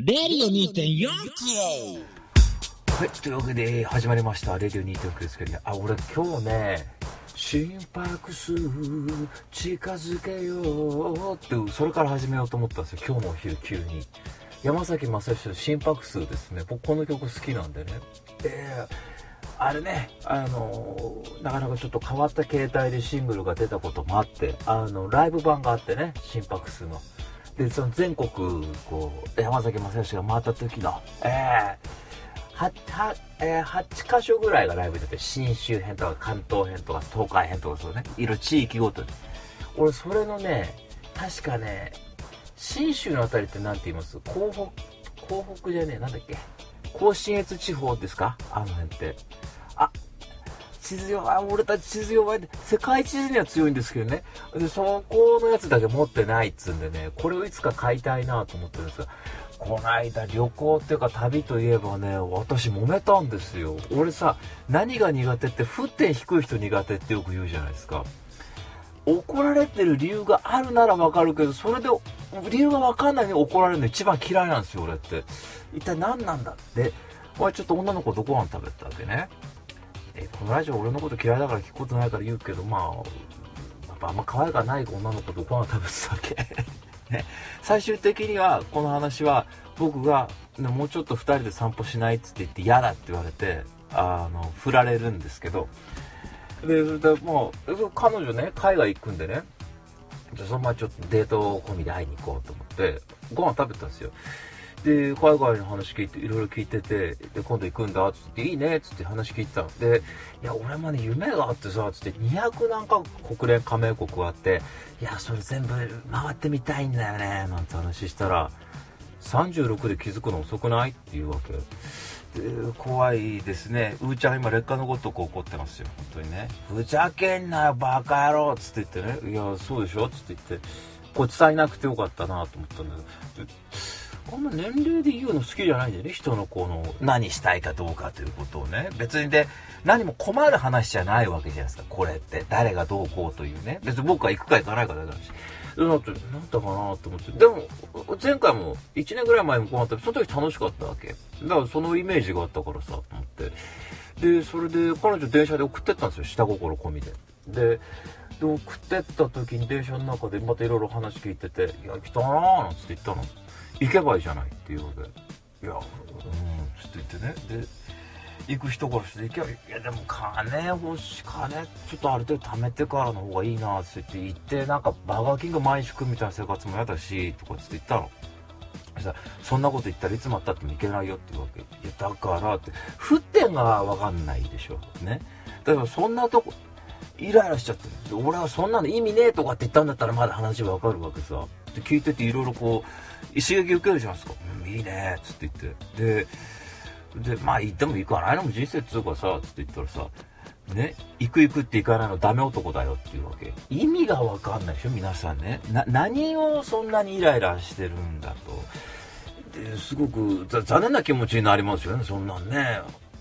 レディオ2.4はい、というわけで始まりました、レディオ2.4ですけど、ねあ、俺今日ね、心拍数近づけようって、それから始めようと思ったんですよ、今日のお昼急に。山崎正義の心拍数ですね、僕この曲好きなんでね。で、あれね、あの、なかなかちょっと変わった形態でシングルが出たこともあって、あの、ライブ版があってね、心拍数の。で、その全国、こう、山崎正義が回った時の、えー、は、えー、8箇所ぐらいがライブ出て、新州編とか関東編とか東海編とかそうね、いろ地域ごとに。俺、それのね、確かね、新州のあたりって何て言います？港北、港北じゃねえ、なんだっけ？甲信越地方ですか？あの辺って。あ、地図弱い、俺たち地図弱いって、世界地図には強いんですけどね。で、そこのやつだけ持ってないっつうんでね、これをいつか買いたいなと思ってるんですが、この間旅行っていうか旅といえばね、私揉めたんですよ。俺さ、何が苦手って、沸点低い人苦手ってよく言うじゃないですか。怒られてる理由があるならわかるけど、それで理由がわかんないのに怒られるの一番嫌いなんですよ、俺って。一体何なんだって。おい、ちょっと女の子とご飯食べたわけね。で、このラジオ俺のこと嫌いだから聞くことないから言うけど、まあ、やっぱあんま可愛がない女の子とご飯食べてたわけ。ね。最終的には、この話は、僕が、ね、もうちょっと2人で散歩しないっつって言って嫌だって言われて、あの、振られるんですけど、で、それでもう、彼女ね、海外行くんでね、じゃそのままちょっとデート込みで会いに行こうと思って、ご飯食べてたんですよ。で、海外の話聞いて、いろいろ聞いてて、で、今度行くんだっ、つって、いいね、つって話聞いてたの。で、いや、俺もね、夢があってさ、っつって、200何か国連加盟国があって、いや、それ全部回ってみたいんだよね、なんて話したら、36で気づくの遅くないっていうわけ。で怖いですね。うーちゃん今劣化のごとく怒ってますよ。本当にね。ふざけんなよ、バカ野郎つって言ってね。いや、そうでしょつって言って。これ伝えなくてよかったなと思ったんだけど。であんま年齢で言うの好きじゃないんだよね。人のこの何したいかどうかということをね。別にで、何も困る話じゃないわけじゃないですか。これって。誰がどうこうというね。別に僕は行くか行かないかだけだし。だって、なんだかなと思って。でも、前回も1年ぐらい前もこうなったその時楽しかったわけ。だからそのイメージがあったからさ、と思って。で、それで彼女電車で送ってったんですよ。下心込みで。で、で送ってった時に電車の中でまたいろいろ話聞いてて、いや、来たなーなんつって言ったの。行けばいいじゃないっていうわけ。いや、うん、つって言ってね。で、行く人からして、いや、いやでも金欲しい、金、ちょっとある程度貯めてからの方がいいな、って言って、行って、なんかバーガーキング毎日食みたいな生活も嫌だし、とかつって言ったの。そしたら、そんなこと言ったらいつまったってもいけないよっていうわけ。いや、だからって、沸点がわかんないでしょ。ね。だからそんなとこ、イライラしちゃって。俺はそんなの意味ねえとかって言ったんだったらまだ話わかるわけさ。で、聞いてていろいろこう、刺激受けるじゃないですか。うん、いいねっつって言って。で、で、まあ行っても行かないのも人生っつうかさ、つって言ったらさ、ね、行く行くって行かないのダメ男だよっていうわけ。意味がわかんないでしょ、皆さんね。な、何をそんなにイライラしてるんだと。で、すごく残念な気持ちになりますよね、そんなんね。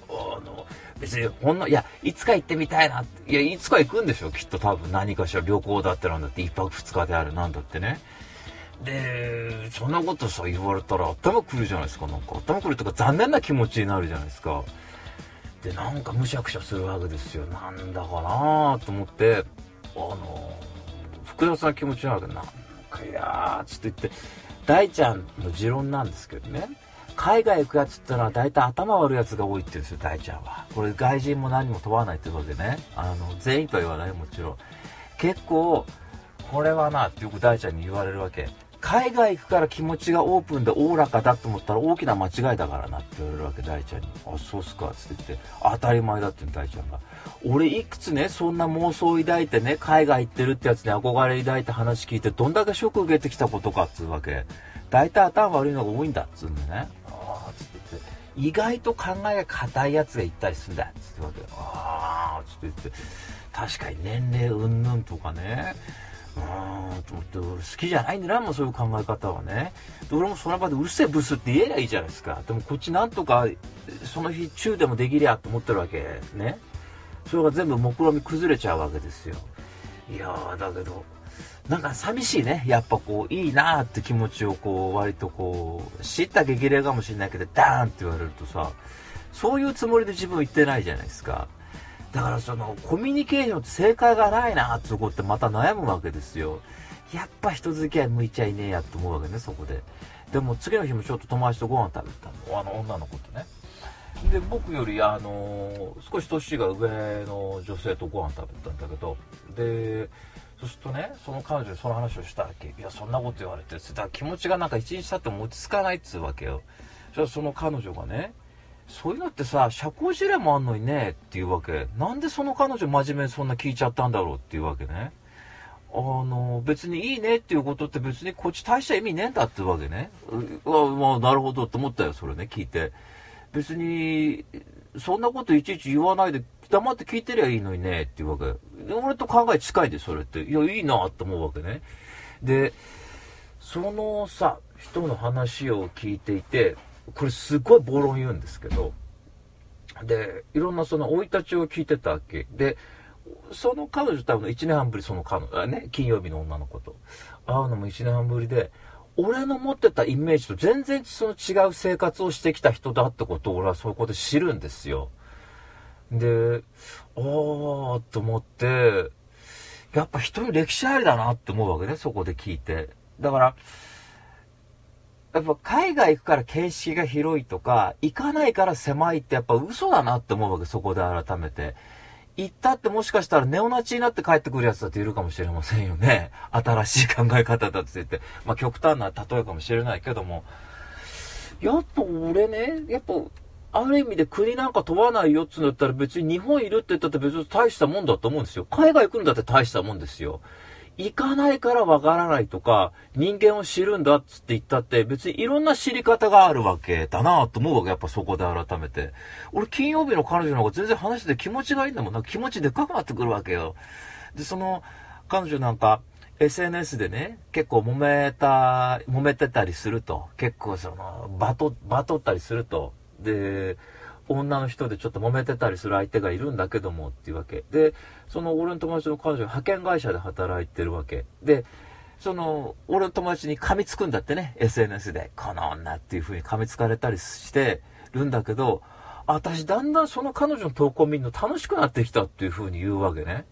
あの、別にほんの、いや、いつか行ってみたいな。いや、いつか行くんでしょ、きっと多分何かしら旅行だってなんだって、一泊二日であるなんだってね。で、そんなことさ、言われたら頭くるじゃないですか、なんか。頭くるとか残念な気持ちになるじゃないですか。で、なんかむしゃくしゃするわけですよ。なんだかなと思って、あの、複雑な気持ちになるわけなんか、いやー、つって言って、大ちゃんの持論なんですけどね。海外行くやつってのは大体頭悪いやつが多いって言うんですよ、大ちゃんは。これ外人も何も問わないってことでね。あの、全員とは言わないもちろん。結構、これはなってよく大ちゃんに言われるわけ。海外行くから気持ちがオープンでおおらかだと思ったら大きな間違いだからなって言われるわけ、大ちゃんに。あ、そうっすか、っつって言って。当たり前だって大ちゃんが。俺いくつね、そんな妄想を抱いてね、海外行ってるってやつに憧れ抱いて話聞いて、どんだけショック受けてきたことかっつうわけ。大体頭悪いのが多いんだっつうんでね。ああ、つって言って。意外と考えが硬いやつが言ったりするんだっつってわけ。ああ、つって言って。確かに年齢うんぬんとかね。うーんと思って俺好きじゃないんだなもうそういう考え方はねで俺もその場でうるせえブスって言えりゃいいじゃないですかでもこっちなんとかその日中でもできりゃと思ってるわけねそれが全部目論見み崩れちゃうわけですよいやーだけどなんか寂しいね。やっぱこう、いいなーって気持ちをこう、割とこう、知った激励かもしれないけど、ダーンって言われるとさ、そういうつもりで自分言ってないじゃないですか。だからその、コミュニケーションって正解がないなってとこってまた悩むわけですよ。やっぱ人付き合い向いちゃいねえやって思うわけね、そこで。でも次の日もちょっと友達とご飯食べたの。あの女の子とね。で、僕より、あの、少し年が上の女性とご飯食べたんだけど、で、そうするとね、その彼女にその話をしたわけ。いや、そんなこと言われて、だから気持ちがなんか一日経っても落ち着かないっつうわけよ。じゃその彼女がね、そういうのってさ、社交辞令もあんのにね、っていうわけ。なんでその彼女真面目にそんな聞いちゃったんだろうっていうわけね。あの、別にいいねっていうことって別にこっち大した意味ねえんだっていうわけね。うわ、まあ、なるほどって思ったよ、それね、聞いて。別に、そんなこといちいち言わないで黙って聞いてりゃいいのにね、っていうわけ。俺と考え近いで、それって。いや、いいなって思うわけね。で、そのさ、人の話を聞いていて、これすごい暴論言うんですけど、で、いろんなその生い立ちを聞いてたわけ。で、その彼女多分1年半ぶりその彼女、ね、金曜日の女の子と会うのも1年半ぶりで、俺の持ってたイメージと全然その違う生活をしてきた人だってことを俺はそこで知るんですよ。で、あーと思って、やっぱ人に歴史ありだなって思うわけね、そこで聞いて。だから、やっぱ海外行くから形式が広いとか、行かないから狭いってやっぱ嘘だなって思うわけ、そこで改めて。行ったってもしかしたらネオナチになって帰ってくるやつだっているかもしれませんよね。新しい考え方だって言って。まあ極端な例えかもしれないけども。やっぱ俺ね、やっぱ、ある意味で国なんか問わないよっつうんだったら別に日本いるって言ったって別に大したもんだと思うんですよ。海外行くんだって大したもんですよ。行かないからわからないとか、人間を知るんだっつって言ったって、別にいろんな知り方があるわけだなと思うわけ、やっぱそこで改めて。俺金曜日の彼女の方が全然話して気持ちがいいんだもん。な気持ちでかくなってくるわけよ。で、その、彼女なんか、SNS でね、結構揉めた、揉めてたりすると。結構その、バト、バトったりすると。で、女の人でちょっと揉めてたりする相手がいるんだけどもっていうわけ。で、その俺の友達の彼女派遣会社で働いてるわけ。で、その、俺の友達に噛みつくんだってね、SNS で。この女っていう風に噛みつかれたりしてるんだけど、私だんだんその彼女の投稿見るの楽しくなってきたっていう風に言うわけね。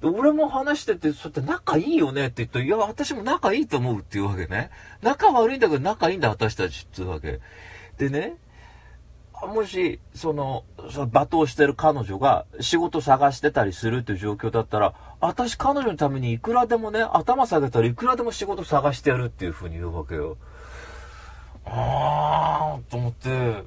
で俺も話してて、そうやって仲いいよね？って言ったら、いや、私も仲いいと思うっていうわけね。仲悪いんだけど仲いいんだ、私たちっていうわけ。でね、もし、その、その罵倒してる彼女が仕事探してたりするっていう状況だったら、私彼女のためにいくらでもね、頭下げたらいくらでも仕事探してやるっていう風に言うわけよ。あーと思って、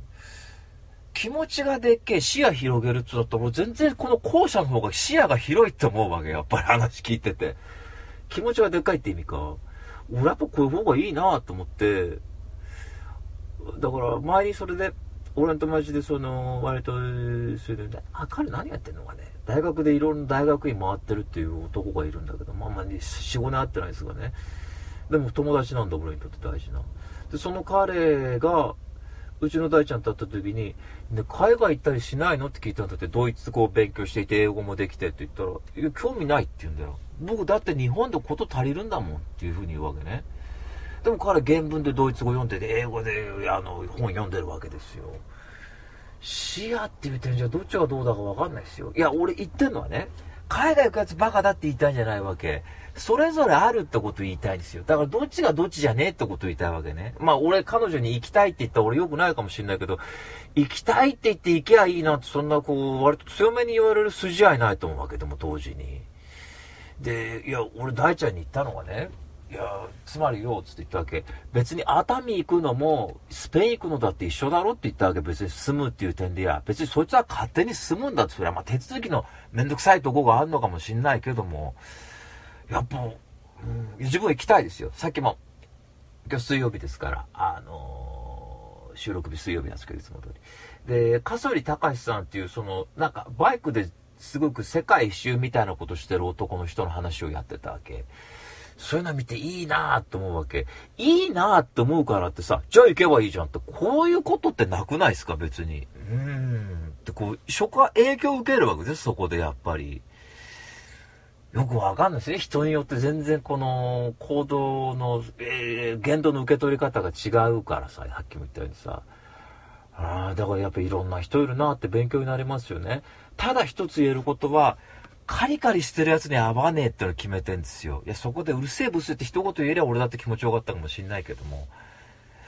気持ちがでっけえ視野広げるってだったら、全然この後者の方が視野が広いって思うわけやっぱり話聞いてて。気持ちがでっかいって意味か。俺やっぱこういう方がいいなと思って、だから前にそれで、俺の友達でその、割と、それで、あ、彼何やってんのかね。大学でいろんな大学院回ってるっていう男がいるんだけど、まあまあ、4、5年会ってないですがね。でも友達なんだ、俺にとって大事な。で、その彼が、うちの大ちゃんと会った時に、海外行ったりしないのって聞いたんだって、ドイツ語を勉強していて、英語もできてって言ったら、興味ないって言うんだよ。僕だって日本でこと足りるんだもんっていうふうに言うわけね。でも彼原文でドイツ語読んでて、英語であの本読んでるわけですよ。視野っていう点じゃどっちがどうだかわかんないですよ。いや、俺言ってんのはね、海外行くやつバカだって言いたいんじゃないわけ。それぞれあるってこと言いたいんですよ。だからどっちがどっちじゃねえってこと言いたいわけね。まあ俺彼女に行きたいって言ったら俺良くないかもしれないけど、行きたいって言って行けばいいなってそんなこう、割と強めに言われる筋合いないと思うわけでも当時に。で、いや、俺大ちゃんに言ったのがね、いや、つまりよ、つって言ったわけ。別に熱海行くのも、スペイン行くのだって一緒だろって言ったわけ。別に住むっていう点でや。別にそいつは勝手に住むんだって。それはまあ手続きのめんどくさいとこがあるのかもしんないけども、やっぱ、うん、自分行きたいですよ。さっきも、今日水曜日ですから、あのー、収録日水曜日なんですけど、いつも通り。で、笠り隆さんっていう、その、なんか、バイクですごく世界一周みたいなことしてる男の人の話をやってたわけ。そういうの見ていいなって思うわけ。いいなって思うからってさ、じゃあ行けばいいじゃんって、こういうことってなくないですか、別に。うーん。ってこう、食は影響を受けるわけです、そこでやっぱり。よくわかんないですね。人によって全然この行動の、えー、言動の受け取り方が違うからさ、はっきり言ったようにさ。ああ、だからやっぱいろんな人いるなって勉強になりますよね。ただ一つ言えることは、カリカリしてるやつに合わねえっての決めてんですよ。いや、そこでうるせえブスって一言言えりゃ俺だって気持ちよかったかもしんないけども。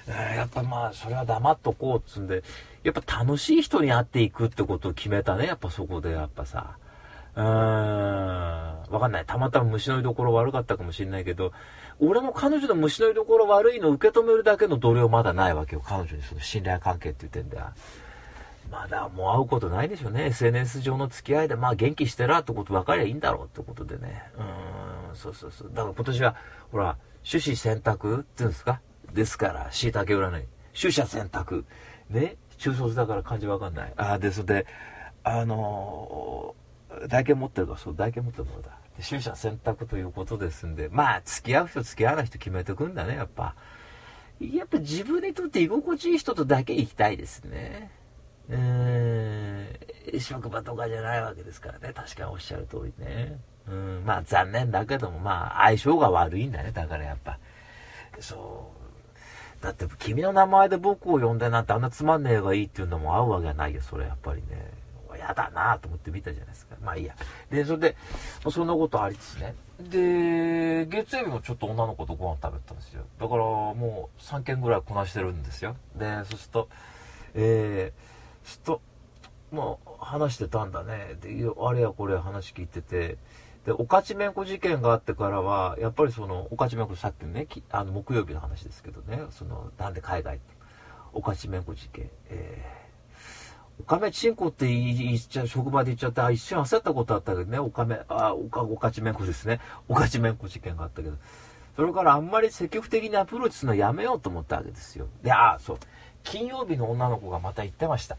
えー、やっぱまあ、それは黙っとこうっつんで、やっぱ楽しい人に会っていくってことを決めたね。やっぱそこでやっぱさ。うーん。わかんない。たまたま虫の居所悪かったかもしんないけど、俺も彼女の虫の居所悪いのを受け止めるだけの度量まだないわけよ。彼女にその信頼関係って言ってんだよ。まだもう会うことないでしょうね。SNS 上の付き合いで、まあ元気してらってこと分かりゃいいんだろうってことでね。うん、そうそうそう。だから今年は、ほら、種子選択って言うんですか？ですから、椎茸占い。取捨選択。ね？中卒だから漢字わかんない。ああ、ですので、あのー、台形持ってるから、そう、台形持ってるものだ。取捨選択ということですんで、まあ、付き合う人付き合わない人決めてくんだね、やっぱ。やっぱ自分にとって居心地いい人とだけ行きたいですね。うー、職場とかじゃないわけですからね。確かにおっしゃる通りね。うん、まあ残念だけども、まあ相性が悪いんだね。だからやっぱ。そう。だって君の名前で僕を呼んでなんてあんなつまんねえがいいっていうのも合うわけはないよ。それやっぱりね。嫌だなと思って見たじゃないですか。まあいいや。で、それで、そんなことありつつね。で、月曜日もちょっと女の子とご飯食べたんですよ。だからもう3軒ぐらいこなしてるんですよ。で、そうすると、えー、ちょっと、もう話してたんだね。で、あれやこれ話聞いてて、で、おかちめんこ事件があってからは、やっぱりその、おかちめんこさっきのね、あの、木曜日の話ですけどね、その、なんで海外って、おかちめんこ事件、えー、おかめちんこって言っちゃ、職場で言っちゃって、あ、一瞬焦ったことあったけどね、おかめ、あ、おか、おかちめんこですね。おかちめんこ事件があったけど、それからあんまり積極的にアプローチするのやめようと思ったわけですよ。で、あ、そう。金曜日の女の子がまた言ってました。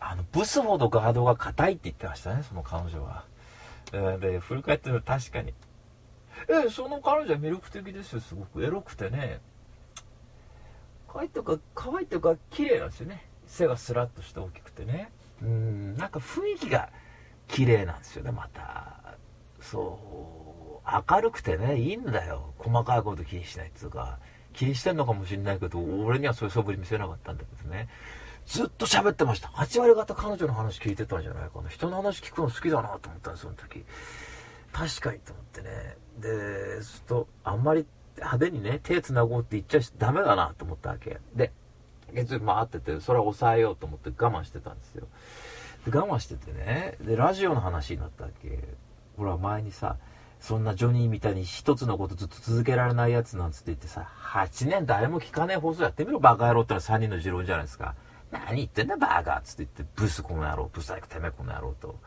あの、ブスほどガードが硬いって言ってましたね、その彼女は。で、振り返ってると確かに。え、その彼女は魅力的ですよ、すごく。エロくてね。可愛いとか、可愛いとか、綺麗なんですよね。背がスラッとして大きくてね。うん、なんか雰囲気が綺麗なんですよね、また。そう、明るくてね、いいんだよ。細かいこと気にしないっていうか。気にしてんのかもしれないけど、俺にはそういう素振り見せなかったんだけどね。ずっと喋ってました。8割方彼女の話聞いてたんじゃないかな。人の話聞くの好きだなと思ったんです、その時。確かにと思ってね。で、ずっと、あんまり派手にね、手繋ごうって言っちゃダメだなと思ったわけ。で、月曜日回ってて、それは抑えようと思って我慢してたんですよ。で、我慢しててね、で、ラジオの話になったわけ。ほら、前にさ、そんなジョニーみたいに一つのことずっと続けられないやつなんつって言ってさ、8年誰も聞かない放送やってみろ、バカ野郎ってのは3人の持論じゃないですか。何言ってんだバーガーつって言って、ブスこの野郎、ブサイクてめえこの野郎と。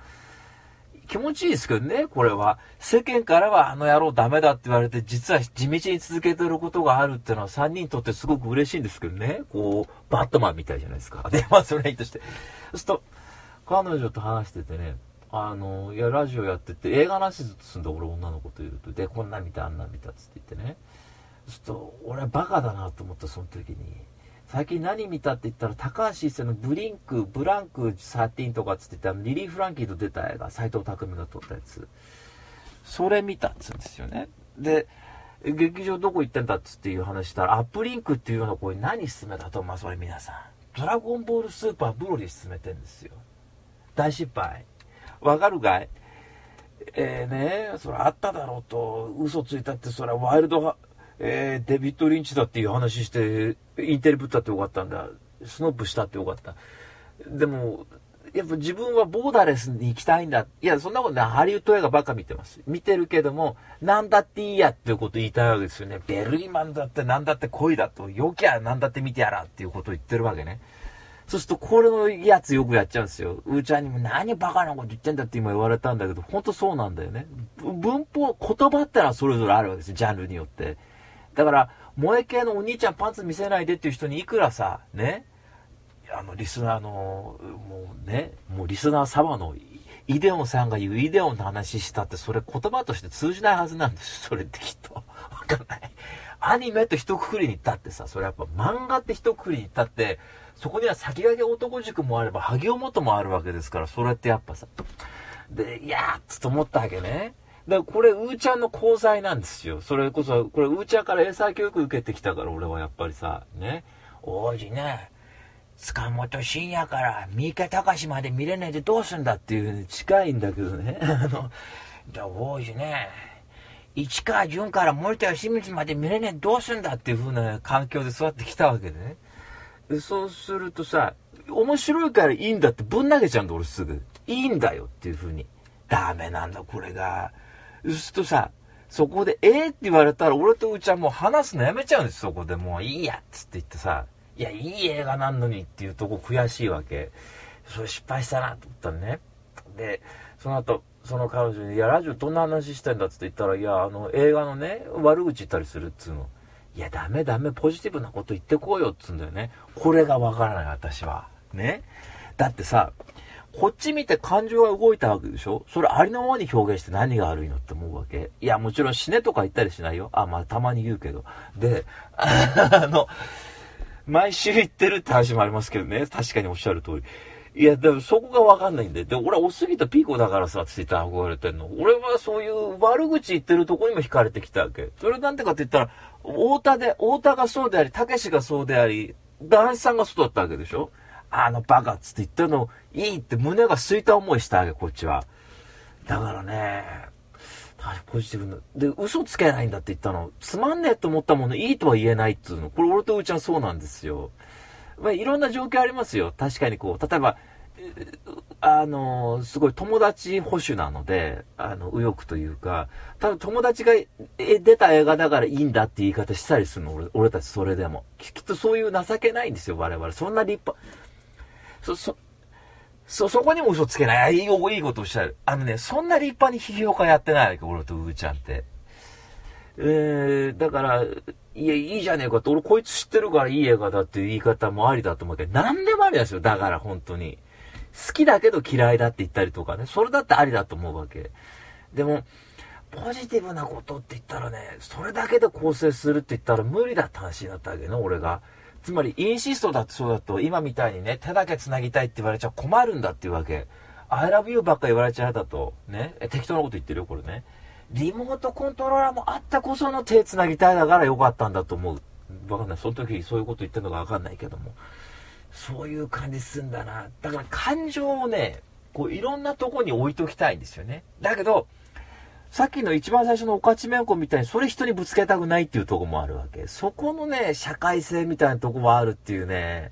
気持ちいいですけどね、これは。世間からはあの野郎ダメだって言われて、実は地道に続けてることがあるっていうのは3人にとってすごく嬉しいんですけどね。こう、バットマンみたいじゃないですか。で、まあそれはいいとして。そうすると、彼女と話しててね、あの、いや、ラジオやってて、映画なしずっとすんだ、俺女の子といると。で、こんな見た、あんな見たっつって言ってね。そうすると、俺バカだなと思った、その時に。最近何見たって言ったら、高橋一生のブリンク、ブランク13とかっつってったリリー・フランキーと出た映画、斎藤匠が撮ったやつ。それ見たっつうんですよね。で、劇場どこ行ってんだっつっていう話したら、アップリンクっていうような声何勧めたと思います、それ皆さん。ドラゴンボールスーパーブロリー勧めてんですよ。大失敗。わかるかい？えー、ねそれあっただろうと、嘘ついたって、それはワイルドえー、デビッド・リンチだっていう話して、インテリぶったってよかったんだ。スノップしたってよかった。でも、やっぱ自分はボーダーレスに行きたいんだ。いや、そんなことない。ハリウッド映画ばっか見てます。見てるけども、なんだっていいやっていうこと言いたいわけですよね。ベルリマンだってなんだって恋だと、よきゃなんだって見てやらっていうことを言ってるわけね。そうすると、これのやつよくやっちゃうんですよ。うーちゃんにも何バカなこと言ってんだって今言われたんだけど、ほんとそうなんだよね。文法、言葉ってのはそれぞれあるわけですよ。ジャンルによって。だから、萌え系のお兄ちゃんパンツ見せないでっていう人にいくらさ、ね、あの、リスナーの、もうね、もうリスナー様のイデオンさんが言うイデオンの話したって、それ言葉として通じないはずなんです それってきっと。わかんない。アニメと一括りに言ったってさ、それやっぱ漫画って一括りに言ったって、そこには先駆け男塾もあれば、萩尾元もあるわけですから、それってやっぱさ、で、いやーっつと思ったわけね。だからこれ、うーちゃんの功罪なんですよ。それこそ、これ、うーちゃんから英才教育受けてきたから、俺はやっぱりさ、ね。王子ね、塚本慎也から三池隆まで見れねえでどうすんだっていうふうに近いんだけどね。あの、じゃあ王子ね、市川淳から森田義満まで見れねえでどうすんだっていう風な環境で育ってきたわけでね。そうするとさ、面白いからいいんだってぶん投げちゃうんだ、俺すぐ。いいんだよっていう風に。ダメなんだ、これが。そうすとさ、そこで、えー、って言われたら、俺とうちはもう話すのやめちゃうんです、そこでもういいやっつって言ってさ、いや、いい映画なんのにっていうとこ悔しいわけ。それ失敗したなと思ったのね。で、その後、その彼女に、いや、ラジオどんな話してんだって言ったら、いや、あの、映画のね、悪口言ったりするっつうの。いや、ダメダメ、ポジティブなこと言ってこうよっつうんだよね。これがわからない、私は。ね。だってさ、こっち見て感情が動いたわけでしょ？それありのままに表現して何が悪いのって思うわけ？いや、もちろん死ねとか言ったりしないよ。あ、まあ、たまに言うけど。で、あの、毎週言ってるって話もありますけどね。確かにおっしゃる通り。いや、でもそこがわかんないんで。で、俺はおすぎとピーコだからさ、ついて憧れてんの。俺はそういう悪口言ってるとこにも惹かれてきたわけ。それなんてかって言ったら、太田で、太田がそうであり、たけしがそうであり、男子さんがそうだったわけでしょ？あのバカっつって言ったの、いいって胸が空いた思いしたわけ、こっちは。だからね、ポジティブな。で、嘘つけないんだって言ったの。つまんねえと思ったものいいとは言えないっつうの。これ俺とうちゃんそうなんですよ。まあ、いろんな状況ありますよ。確かにこう、例えば、あの、すごい友達保守なので、あの、右翼というか、多分友達が出た映画だからいいんだって言い方したりするの、俺俺たちそれでも。きっとそういう情けないんですよ、我々。そんな立派。そ、そ、そ、そこにも嘘つけない。いい、いいことおっしゃる。あのね、そんな立派に批評家やってないわけ、俺とうーちゃんって。えー、だから、いや、いいじゃねえかって、俺こいつ知ってるからいい映画だっていう言い方もありだと思うけど、何でもありですよ。だから本当に。好きだけど嫌いだって言ったりとかね。それだってありだと思うわけ。でも、ポジティブなことって言ったらね、それだけで構成するって言ったら無理だって話になったわけね、俺が。つまり、インシストだってそうだと、今みたいにね、手だけ繋ぎたいって言われちゃ困るんだっていうわけ。I love you ばっか言われちゃうだと、ね、適当なこと言ってるよ、これね。リモートコントローラーもあったこその手繋ぎたいだからよかったんだと思う。わかんない。その時そういうこと言ってるのかわかんないけども。そういう感じすんだな。だから感情をね、こういろんなとこに置いときたいんですよね。だけど、さっきの一番最初のおかちめんこみたいに、それ人にぶつけたくないっていうとこもあるわけ。そこのね、社会性みたいなとこもあるっていうね。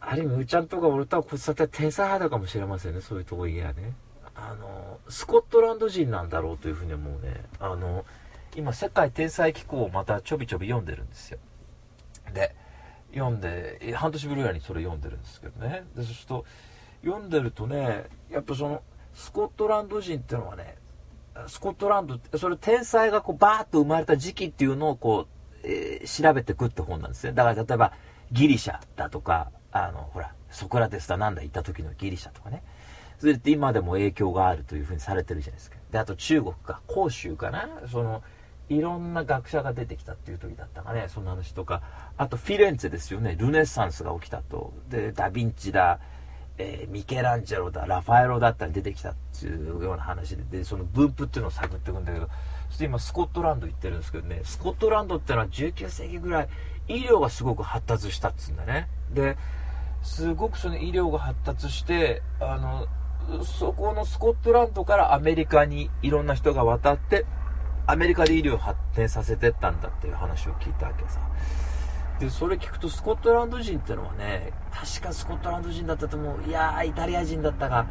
ある意味、うちゃんとか俺とはこっちだったら天才肌かもしれませんね。そういうとこ言えやね。あの、スコットランド人なんだろうというふうに思うね。あの、今、世界天才機構をまたちょびちょび読んでるんですよ。で、読んで、半年ぶりぐらいにそれ読んでるんですけどね。で、そうすると、読んでるとね、やっぱその、スコットランド人っていうのはね、スコットランド、それ天才がこうバーッと生まれた時期っていうのをこう、えー、調べてくって本なんですね。だから例えば、ギリシャだとか、あの、ほら、ソクラテスだなんだ言った時のギリシャとかね。それって今でも影響があるというふうにされてるじゃないですか。で、あと中国か、広州かな。その、いろんな学者が出てきたっていう時だったかね。そんな話とか。あとフィレンツェですよね。ルネッサンスが起きたと。で、ダヴィンチだ、えー、ミケランジェロだ、ラファエロだったり出てきたっていうような話で、で、その分布っていうのを探っていくんだけど、そして今スコットランド行ってるんですけどね、スコットランドってのは19世紀ぐらい医療がすごく発達したっつうんだね。で、すごくその医療が発達して、あの、そこのスコットランドからアメリカにいろんな人が渡って、アメリカで医療を発展させてったんだっていう話を聞いたわけさ。で、それ聞くとスコットランド人ってのはね、確かスコットランド人だったと思う。いやー、イタリア人だったが、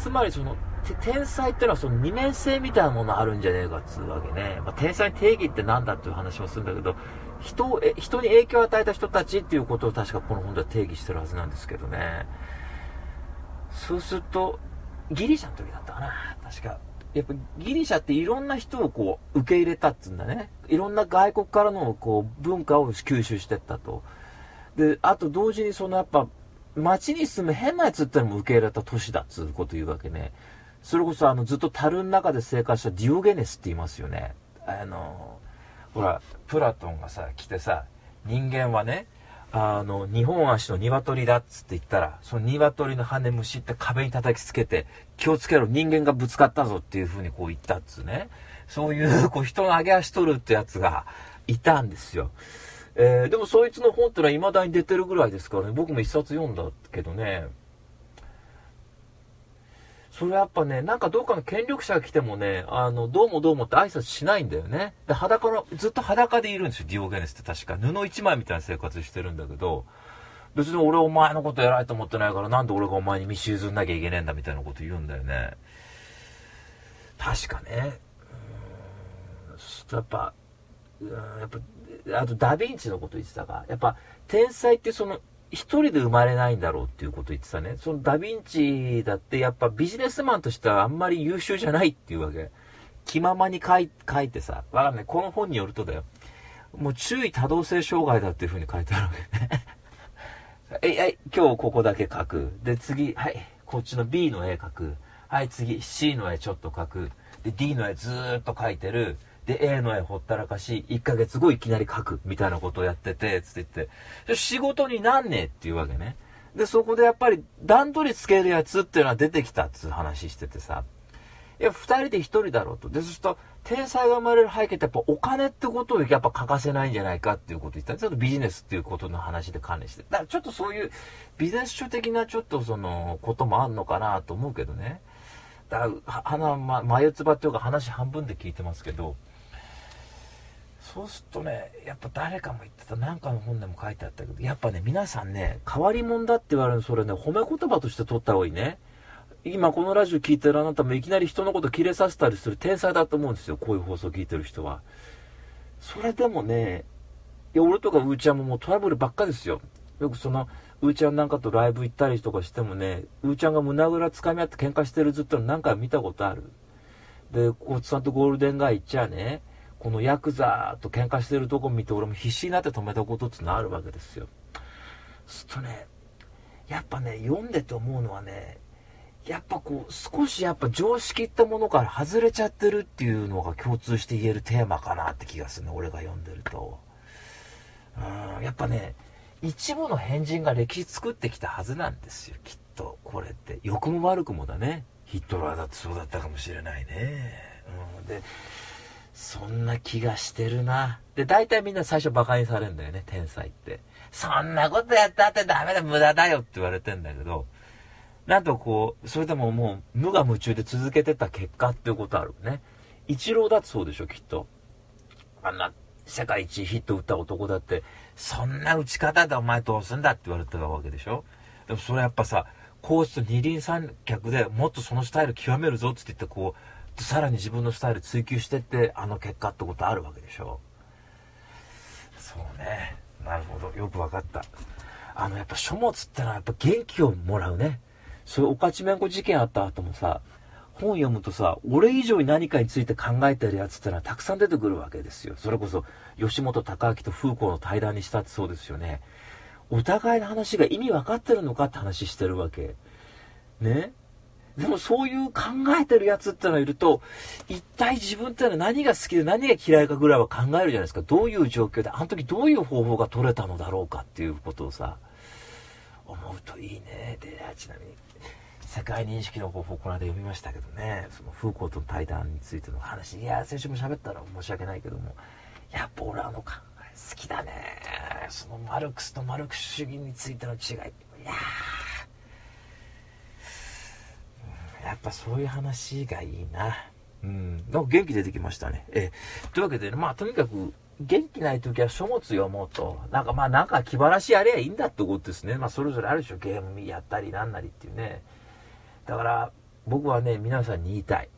つまりその、天才ってのはその二面性みたいなものあるんじゃねえかっつうわけね。まあ、天才の定義って何だっていう話もするんだけど、人を、え、人に影響を与えた人たちっていうことを確かこの本では定義してるはずなんですけどね。そうすると、ギリシャの時だったかな。確か。やっぱギリシャっていろんな人をこう受け入れたっつうんだね。いろんな外国からのこう文化を吸収してったと。で、あと同時にそのやっぱ街に住む変なやつってのも受け入れた都市だっつうこと言うわけね。それこそあのずっと樽の中で生活したディオゲネスって言いますよね。あの、ほら、プラトンがさ、来てさ、人間はね、あの、日本足の鶏だっつって言ったら、その鶏の羽虫って壁に叩きつけて、気をつけろ、人間がぶつかったぞっていう風にこう言ったっつね。そういう、こう人の上げ足取るってやつがいたんですよ。えー、でもそいつの本ってのは未だに出てるぐらいですからね、僕も一冊読んだけどね、それやっぱね、なんかどっかの権力者が来てもね、あの、どうもどうもって挨拶しないんだよね。で、裸の、ずっと裸でいるんですよ、ディオゲネスって確か。布一枚みたいな生活してるんだけど、別に俺お前のこと偉いと思ってないから、なんで俺がお前に道譲んなきゃいけねえんだみたいなこと言うんだよね。確かね。うん、やっぱ、うん、やっぱ、あとダヴィンチのこと言ってたか。やっぱ、天才ってその、一人で生まれないんだろうっていうことを言ってたね。そのダヴィンチだってやっぱビジネスマンとしてはあんまり優秀じゃないっていうわけ。気ままに書い書いてさ、わかんない。この本によるとだよ。もう注意多動性障害だっていう風に書いてあるわけ ね。え、はい、今日ここだけ書く。で、次、はい、こっちの B の絵描く。はい、次、C の絵ちょっと描く。で、D の絵ずーっと描いてる。で、A の絵ほったらかし、1ヶ月後いきなり書く、みたいなことをやってて、つって言って、仕事になんねえっていうわけね。で、そこでやっぱり段取りつけるやつっていうのは出てきたっつう話しててさ、いや、二人で一人だろうと。で、そうすると、天才が生まれる背景ってやっぱお金ってことをやっぱ欠かせないんじゃないかっていうことを言ったちょっとビジネスっていうことの話で関連して。だからちょっとそういうビジネス書的なちょっとそのこともあんのかなと思うけどね。だから、鼻、ま、眉唾っていうか話半分で聞いてますけど、そうするとね、やっぱ誰かも言ってた、なんかの本でも書いてあったけど、やっぱね、皆さんね、変わり者だって言われるの、それね、褒め言葉として取った方がいいね。今このラジオ聞いてるあなたもいきなり人のこと切れさせたりする天才だと思うんですよ。こういう放送聞いてる人は。それでもね、いや、俺とかうーちゃんももうトラブルばっかですよ。よくその、うーちゃんなんかとライブ行ったりとかしてもね、うーちゃんが胸ぐら掴み合って喧嘩してるずっと何回も見たことある。で、コーツさんとゴールデン街行っちゃね、このヤクザと喧嘩してるとこ見て俺も必死になって止めたことってのあるわけですよ。するとね、やっぱね、読んでて思うのはね、やっぱこう、少しやっぱ常識ってものから外れちゃってるっていうのが共通して言えるテーマかなって気がするね、俺が読んでると。うん、やっぱね、一部の変人が歴史作ってきたはずなんですよ、きっと。これって。良くも悪くもだね。ヒットラーだってそうだったかもしれないね。うん、で、そんな気がしてるな。で、大体みんな最初馬鹿にされるんだよね、天才って。そんなことやったってダメだ、無駄だよって言われてんだけど、なんとこう、それでももう無我夢中で続けてた結果っていうことあるね。一郎だってそうでしょ、きっと。あんな世界一ヒット打った男だって、そんな打ち方でお前どうすんだって言われてたわけでしょ。でもそれやっぱさ、こうすると二輪三脚でもっとそのスタイル極めるぞって言ってこう、さらに自分のスタイル追求してってあの結果ってことあるわけでしょ。そうね。なるほど。よく分かった。あのやっぱ書物ってのはやっぱ元気をもらうね。そういうおかちめんこ事件あった後もさ本読むとさ俺以上に何かについて考えてるやつってのはたくさん出てくるわけですよ。それこそ吉本隆明とフーコーの対談にしたってそうですよね。お互いの話が意味分かってるのかって話してるわけ。ね。でもそういう考えてるやつってのがいると、一体自分ってのは何が好きで何が嫌いかぐらいは考えるじゃないですか。どういう状況で、あの時どういう方法が取れたのだろうかっていうことをさ、思うといいね。で、ちなみに、世界認識の方法、この間読みましたけどね、そのフーコーとの対談についての話、いや、先週も喋ったら申し訳ないけども、やっぱ俺あの考え好きだね。そのマルクスとマルクス主義についての違い。いやー、やっぱそういう話がいいな。うん。なんか元気出てきましたね。え、というわけで、ね、まあとにかく、元気ない時は書物読もうと。なんかまあなんか気晴らしやればいいんだってことですね。まあそれぞれあるでしょ。ゲームやったりなんなりっていうね。だから僕はね、皆さんに言いたい。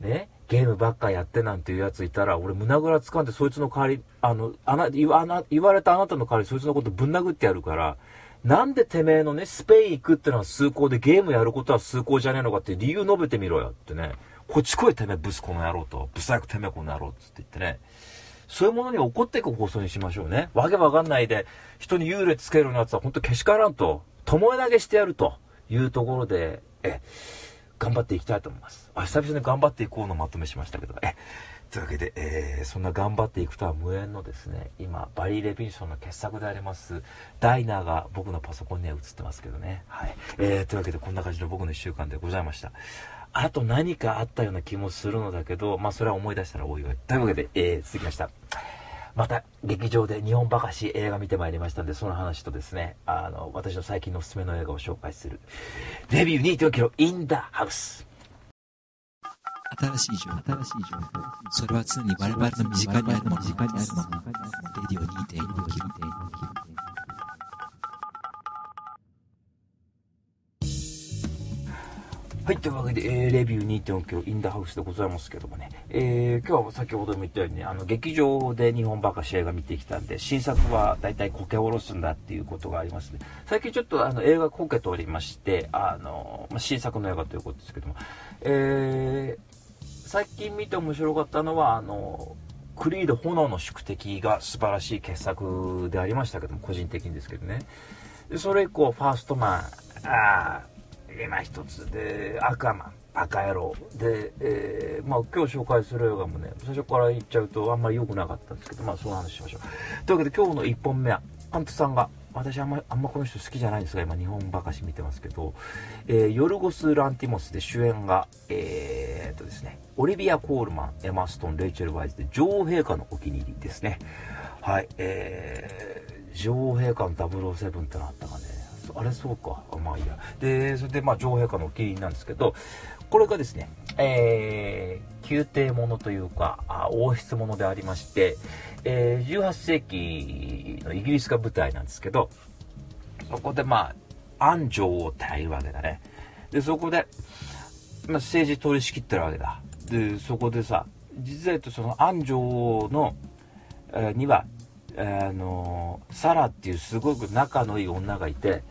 ね。ゲームばっかやってなんていうやついたら、俺胸ぐら掴んでそいつの代わり、あの、あな、言わ言われたあなたの代わりそいつのことぶん殴ってやるから、なんでてめえのね、スペイン行くってのは崇高でゲームやることは崇高じゃねえのかって理由述べてみろよってね。こっち来いてめえブスこの野郎と。ブサイクてめえこの野郎って言ってね。そういうものに怒っていく放送にしましょうね。わけわかんないで、人に優劣つけるようなやつはほんとけしからんと、巴投げしてやるというところで、え、頑張っていきたいと思います。あ、久々に頑張っていこうのまとめしましたけど、え、というわけで、えー、そんな頑張っていくとは無縁のですね、今、バリー・レビンソンの傑作であります、ダイナーが僕のパソコンには映ってますけどね。はい。えー、というわけで、こんな感じの僕の1週間でございました。あと何かあったような気もするのだけど、まあ、それは思い出したらおいおい。というわけで、えー、続きました。また劇場で日本ばかし映画見てまいりましたんで、その話とですね、あの、私の最近のおすすめの映画を紹介する、レビュー2.5キロインダーハウス。新しい情報、新しい情報。それは常に我々の身近にあるもの、身近にあるもの。レディオ2.5キロ。はい、というわけで、えー、レビュー2.4キロインダハウスでございますけどもね、えー、今日は先ほども言ったように、ねあの、劇場で日本ばかし映画見てきたんで、新作は大体こけおろすんだっていうことがありますね。最近ちょっとあの、映画こけておりまして、あの、まあ、新作の映画ということですけども、えー、最近見て面白かったのは、あの、クリード炎の宿敵が素晴らしい傑作でありましたけども、個人的にですけどね。でそれ以降、ファーストマン、ああ今一つで、アクアマン、バカ野郎。で、えー、まあ今日紹介する映画もね、最初から言っちゃうとあんまり良くなかったんですけど、まあその話しましょう。というわけで今日の1本目は、パントさんが、私あんまあんまこの人好きじゃないんですが、今日本ばかし見てますけど、えー、ヨルゴス・ランティモスで主演が、えー、っとですね、オリビア・コールマン、エマ・ストン、レイチェル・ワイズで女王陛下のお気に入りですね。はい、えー、女王陛下の007ってのあったかね。あれそうか。まあいいや。で、それでまあ女王陛下のお気に入りなんですけど、これがですね、えー、宮廷ものというか、王室ものでありまして、えー、18世紀のイギリスが舞台なんですけど、そこでまあ、安城をっているわけだね。で、そこで、まあ、政治取り仕切ってるわけだ。で、そこでさ、実は言うとその安城の、えー、には、あのサラっていうすごく仲のいい女がいて、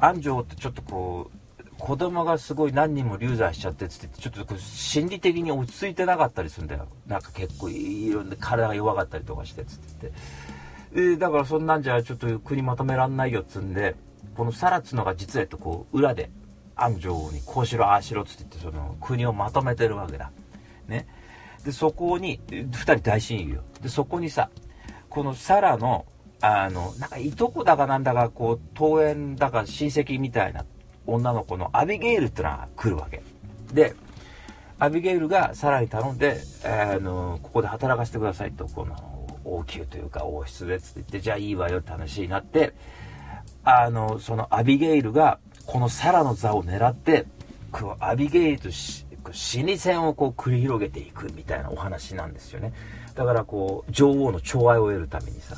安城ってちょっとこう、子供がすごい何人も流産しちゃってっつって、ちょっと心理的に落ち着いてなかったりするんだよ。なんか結構いろんな体が弱かったりとかしてっつって言って。だからそんなんじゃちょっと国まとめらんないよっつんで、このサラっつのが実はとこう裏で安城にこうしろああしろっつって言ってその国をまとめてるわけだ。ね。で、そこに、二人大親友よ。で、そこにさ、このサラのあの、なんかいとこだかなんだか、こう、登園だか親戚みたいな女の子のアビゲイルってのが来るわけ。で、アビゲイルがサラに頼んで、あの、ここで働かせてくださいと、この、王宮というか王室でつって言って、じゃあいいわよって話になって、あの、そのアビゲイルが、このサラの座を狙って、こうアビゲイルと死に戦をこう繰り広げていくみたいなお話なんですよね。だからこう、女王の寵愛を得るためにさ、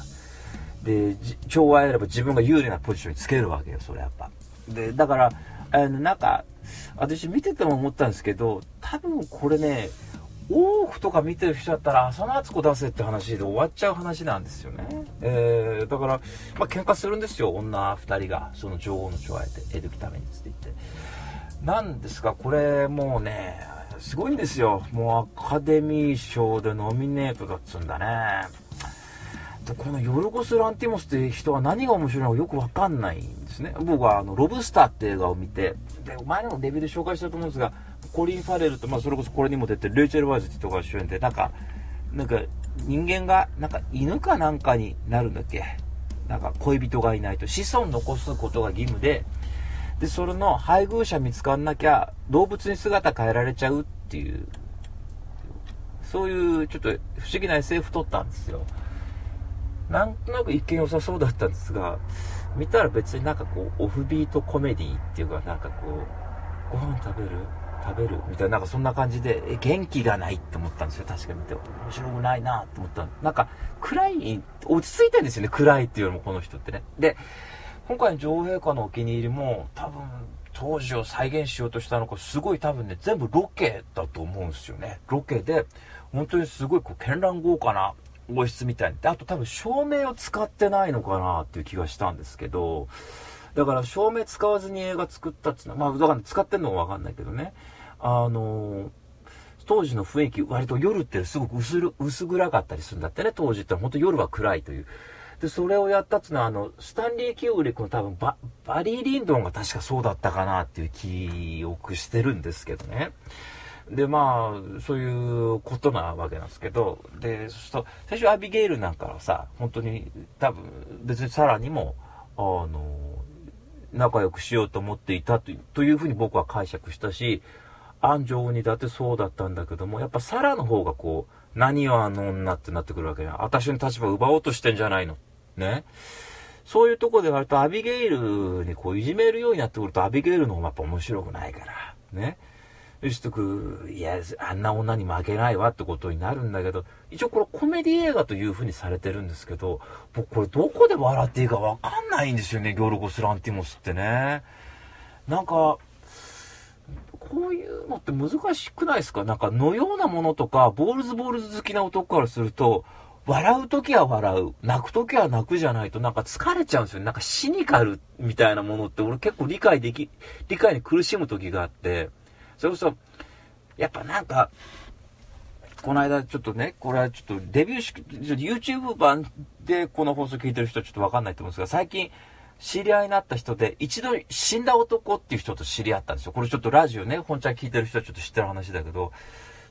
で、寵愛やれば自分が有利なポジションにつけるわけよ、それやっぱ。で、だから、あの、なんか、私見てても思ったんですけど、多分これね、多くとか見てる人だったら、浅野敦子出せって話で終わっちゃう話なんですよね。えー、だから、まあ、喧嘩するんですよ、女二人が。その女王の寵愛で得るためにつって言って。なんですが、これもうね、すごいんですよ。もうアカデミー賞でノミネートだっつうんだね。でこのヨルゴス・ランティモスっていう人は何が面白いのかよくわかんないんですね。僕はあの、ロブスターって映画を見て、で、前のレビューで紹介したと思うんですが、コリン・ファレルと、まあ、それこそこれにも出てるレイチェル・ワイズって人が主演で、なんか、なんか、人間が、なんか、犬かなんかになるんだっけ？なんか、恋人がいないと、子孫残すことが義務で、で、それの配偶者見つかんなきゃ、動物に姿変えられちゃうっていう、そういう、ちょっと不思議な SF 撮ったんですよ。なんとなく一見良さそうだったんですが、見たら別になんかこう、オフビートコメディっていうか、なんかこう、ご飯食べる？食べる？みたいな、なんかそんな感じで、え、元気がないって思ったんですよ。確か見て。面白くないなって思ったなんか、暗い、落ち着いてるんですよね。暗いっていうよりもこの人ってね。で、今回の女王陛下のお気に入りも、多分、当時を再現しようとしたのか、すごい多分ね、全部ロケだと思うんですよね。ロケで、本当にすごいこう、絢爛豪華な王室みたいで、あと多分照明を使ってないのかなっていう気がしたんですけど、だから照明使わずに映画作ったっていうのは、まあ、だから使ってんのもわかんないけどね、あの当時の雰囲気、割と夜ってすごく薄薄暗かったりするんだってね、当時って本当夜は暗いという。で、それをやったっていうのは、あの、スタンリー・キューブリックの多分バ、バリー・リンドンが確かそうだったかなっていう記憶してるんですけどね。で、まあ、そういうことなわけなんですけど、で、そうすると、最初アビゲイルなんかはさ、本当に、多分、別にさらにも、あの、仲良くしようと思っていたというというふうに僕は解釈したし、安城にだってそうだったんだけども、やっぱサラの方がこう、何よあの女ってなってくるわけじゃん。私の立場を奪おうとしてんじゃないの。ね。そういうとこで割とアビゲイルにこういじめるようになってくると、アビゲイルの方がやっぱ面白くないから。ね。しとく、いや、あんな女に負けないわってことになるんだけど、一応これコメディ映画という風にされてるんですけど、僕これどこで笑っていいかわかんないんですよね、ヨルゴス・ランティモスってね。なんか、こういうのって難しくないですか？なんかのようなものとか、ボールズボールズ好きな男からすると、笑うときは笑う、泣くときは泣くじゃないとなんか疲れちゃうんですよ。なんかシニカルみたいなものって俺結構理解でき、理解に苦しむ時があって、それこそ、やっぱなんか、この間ちょっとね、これはちょっとデビュー式、YouTube 版でこの放送聞いてる人はちょっとわかんないと思うんですが、最近知り合いになった人で、一度死んだ男っていう人と知り合ったんですよ。これちょっとラジオね、本ちゃん聞いてる人はちょっと知ってる話だけど、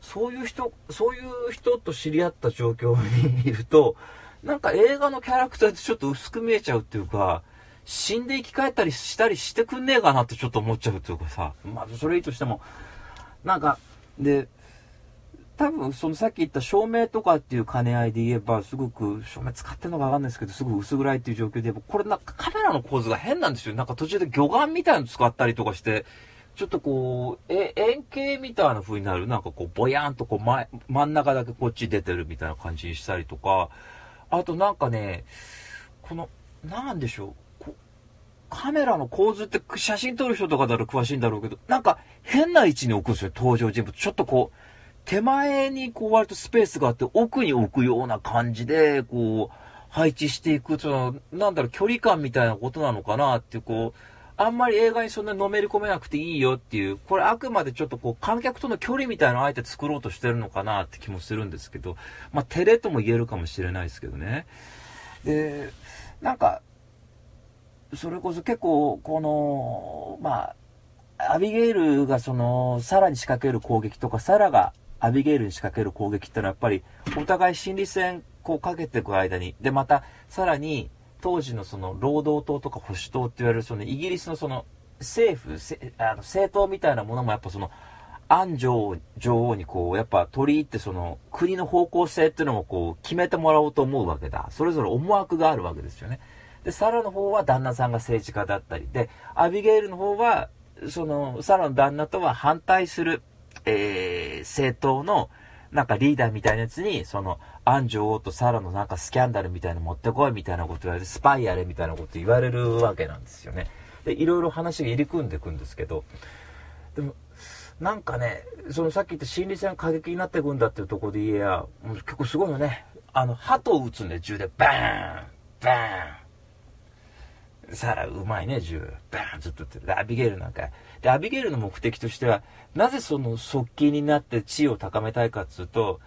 そういう人、そういう人と知り合った状況にいると、なんか映画のキャラクターってちょっと薄く見えちゃうっていうか、死んで生き返ったりしたりしてくんねえかなってちょっと思っちゃうというかさ、まあ、それいいとしても、なんか、で、多分、そのさっき言った照明とかっていう兼ね合いで言えば、すごく、照明使ってるのかわかんないですけど、すごく薄暗いっていう状況で、これなんかカメラの構図が変なんですよ。なんか途中で魚眼みたいなの使ったりとかして、ちょっとこう、え、円形みたいな風になる。なんかこう、ぼやんとこう、前、真ん中だけこっち出てるみたいな感じにしたりとか、あとなんかね、この、なんでしょう。カメラの構図って写真撮る人とかだと詳しいんだろうけど、なんか変な位置に置くんですよ、登場人物。ちょっとこう、手前にこう割とスペースがあって奥に置くような感じで、こう、配置していく、その、なんだろう、距離感みたいなことなのかなっていう、こう、あんまり映画にそんなのめり込めなくていいよっていう、これあくまでちょっとこう観客との距離みたいなのをあえて作ろうとしてるのかなって気もするんですけど、まあ照れとも言えるかもしれないですけどね。で、なんか、それこそ結構、この、まあ、アビゲイルがその、サラに仕掛ける攻撃とか、サラがアビゲイルに仕掛ける攻撃ってのはやっぱり、お互い心理戦、こうかけていく間に、で、また、さらに、当時のその、労働党とか保守党って言われる、その、イギリスのその、政府、あの政党みたいなものもやっぱその、安城女王にこう、やっぱ取り入ってその、国の方向性っていうのもこう、決めてもらおうと思うわけだ。それぞれ思惑があるわけですよね。で、サラの方は旦那さんが政治家だったり、で、アビゲイルの方は、その、サラの旦那とは反対する、えー、政党の、なんかリーダーみたいなやつに、その、アン女王とサラのなんかスキャンダルみたいなの持ってこいみたいなこと言われて、スパイやれみたいなこと言われるわけなんですよね。で、いろいろ話が入り組んでいくんですけど、でも、なんかね、そのさっき言った心理戦過激になっていくんだっていうところで言えや、もう結構すごいよね。あの、鳩を撃つんで、銃で、バーンバーンさあ、うまいね、銃。バーンずっとって。アビゲールなんか。で、アビゲールの目的としては、なぜその側近になって地位を高めたいかっつうと、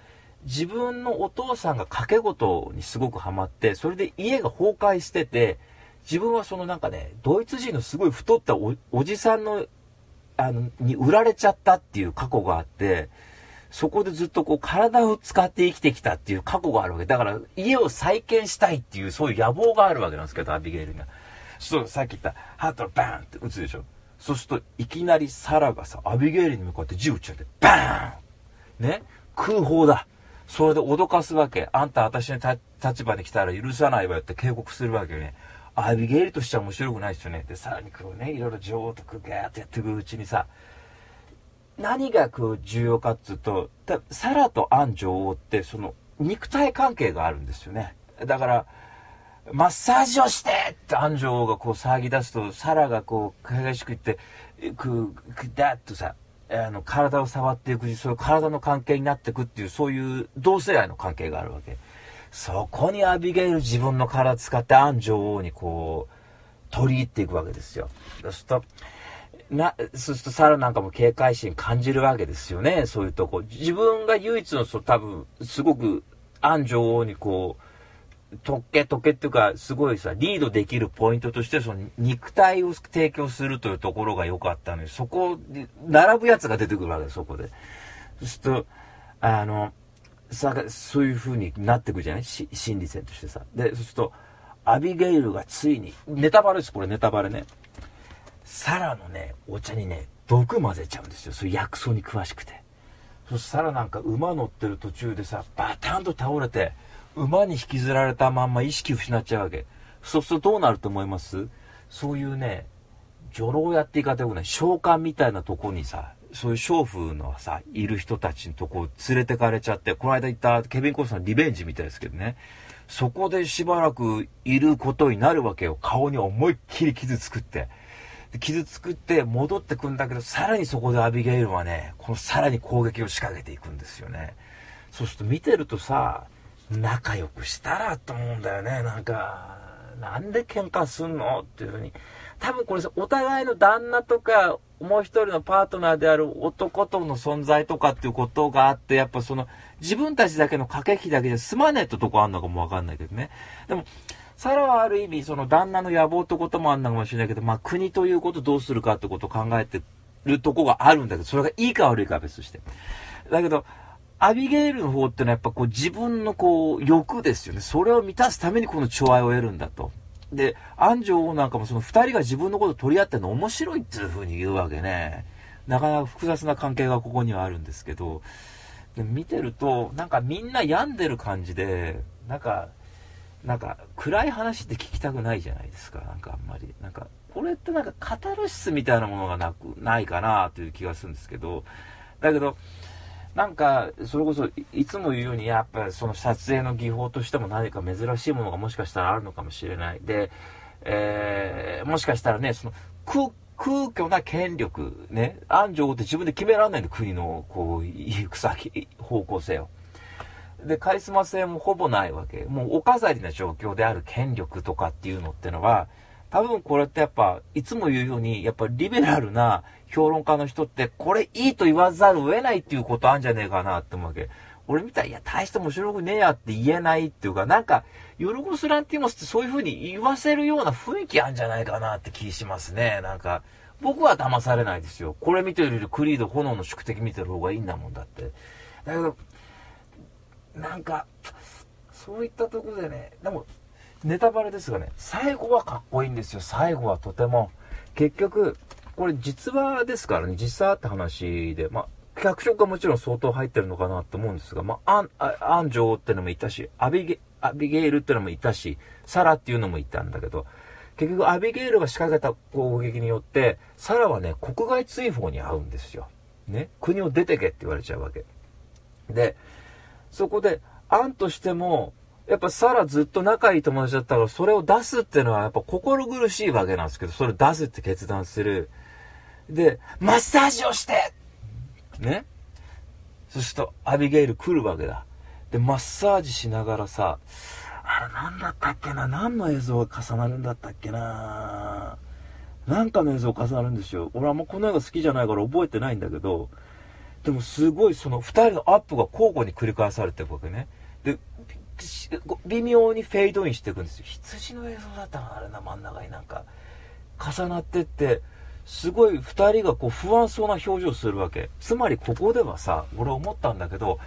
自分のお父さんが賭け事にすごくハマって、それで家が崩壊してて、自分はそのなんかね、ドイツ人のすごい太ったおじさんの、あの、に売られちゃったっていう過去があって、そこでずっとこう体を使って生きてきたっていう過去があるわけ。だから家を再建したいっていうそういう野望があるわけなんですけど、アビゲイルには。そう、さっき言った、ハートバーンって撃つでしょ。そうすると、いきなりサラがさ、アビゲイルに向かって銃撃っちゃって、バーンね？空砲だ。それで脅かすわけ。あんた私の立場に来たら許さないわよって警告するわけよね。アビゲイルとしては面白くないですよね。で、さらにこうね、いろいろ女王とこうガーッとやっていくうちにさ、何がこう重要かっつうと、サラとアン女王ってその肉体関係があるんですよね。だから、マッサージをしてって安城がこう騒ぎ出すと、サラがこう、かがしく言って、く、くだっとさ、あの、体を触っていくし、そういう体の関係になっていくっていう、そういう同性愛の関係があるわけ。そこにアビゲイル自分の体使って安城王にこう、取り入っていくわけですよ。そうすると、な、そうするとサラなんかも警戒心感じるわけですよね、そういうとこ。自分が唯一の、そう、多分、すごく、安城王にこう、特権、特権っていうか、すごいさ、リードできるポイントとして、その肉体を提供するというところが良かったのに、そこで、並ぶやつが出てくるわけです、そこで。そうすると、あの、さ、そういう風になってくるじゃない？し心理戦としてさ。で、そうすると、アビゲイルがついに、ネタバレです、これネタバレね。サラのね、お茶にね、毒混ぜちゃうんですよ。そういう薬草に詳しくて。そしたらなんか馬乗ってる途中でさ、バタンと倒れて、馬に引きずられたまんま意識失っちゃうわけ。そうするとどうなると思います？そういうね、女郎屋って言い方よくない、召喚みたいなとこにさ、そういう娼婦のさ、いる人たちのとこ連れてかれちゃって、この間言ったケビン・コースのリベンジみたいですけどね。そこでしばらくいることになるわけよ。顔に思いっきり傷作って。傷作って戻ってくんだけど、さらにそこでアビゲイルはね、このさらに攻撃を仕掛けていくんですよね。そうすると見てるとさ、仲良くしたらと思うんだよね。なんか、なんで喧嘩すんのっていうふうに。多分これお互いの旦那とか、もう一人のパートナーである男との存在とかっていうことがあって、やっぱその、自分たちだけの駆け引きだけで済まねえってとこあんのかもわかんないけどね。でも、サラはある意味、その旦那の野望ってこともあんのかもしれないけど、まあ国ということどうするかってことを考えてるとこがあるんだけど、それがいいか悪いか別として。だけど、アビゲイルの方ってのはやっぱこう自分のこう欲ですよね。それを満たすためにこの寵愛を得るんだと。で、安城なんかもその二人が自分のことを取り合ってるの面白いっていう風に言うわけね。なかなか複雑な関係がここにはあるんですけど、で見てると、なんかみんな病んでる感じで、なんか、なんか暗い話って聞きたくないじゃないですか。なんかあんまり。なんか、これってなんかカタルシスみたいなものがなく、ないかなという気がするんですけど、だけど、なんか、それこそ、いつも言うように、やっぱその撮影の技法としても何か珍しいものがもしかしたらあるのかもしれない。で、えー、もしかしたらね、その空、空虚な権力、ね、安城って自分で決められないんだ、国の、こう、行く先、方向性を。で、カリスマ性もほぼないわけ。もうお飾りな状況である権力とかっていうのってのは、多分これってやっぱ、いつも言うように、やっぱリベラルな評論家の人って、これいいと言わざるを得ないっていうことあんじゃねえかなって思うわけ。俺みたい、いや、大して面白くねえやって言えないっていうか、なんか、ヨルゴス・ランティモスってそういう風に言わせるような雰囲気あんじゃないかなって気しますね。なんか、僕は騙されないですよ。これ見てるよりクリード炎の宿敵見てる方がいいんだもんだって。だけど、なんか、そういったとこでね、でも、ネタバレですがね、最後はかっこいいんですよ。最後はとても。結局、これ実話ですからね、実際あった話で、まあ、脚色がもちろん相当入ってるのかなと思うんですが、まあ、アン、アンジョーってのもいたし、アビゲ、アビゲイルってのもいたし、サラっていうのもいたんだけど、結局アビゲイルが仕掛けた攻撃によって、サラはね、国外追放に遭うんですよ。ね？国を出てけって言われちゃうわけ。で、そこで、アンとしても、やっぱサラずっと仲いい友達だったから、それを出すってのはやっぱ心苦しいわけなんですけど、それ出すって決断する。で、マッサージをしてねそすると、アビゲイル来るわけだ。で、マッサージしながらさ、あれ何だったっけな何の映像が重なるんだったっけななんかの映像重なるんですよ。俺あんまこの映画好きじゃないから覚えてないんだけど、でもすごいその二人のアップが交互に繰り返されていくわけね。で、微妙にフェードインしていくんですよ。羊の映像だったのあれな、真ん中になんか。重なってって、すごい2人がこう不安そうな表情をするわけ。つまりここではさ、俺思ったんだけど、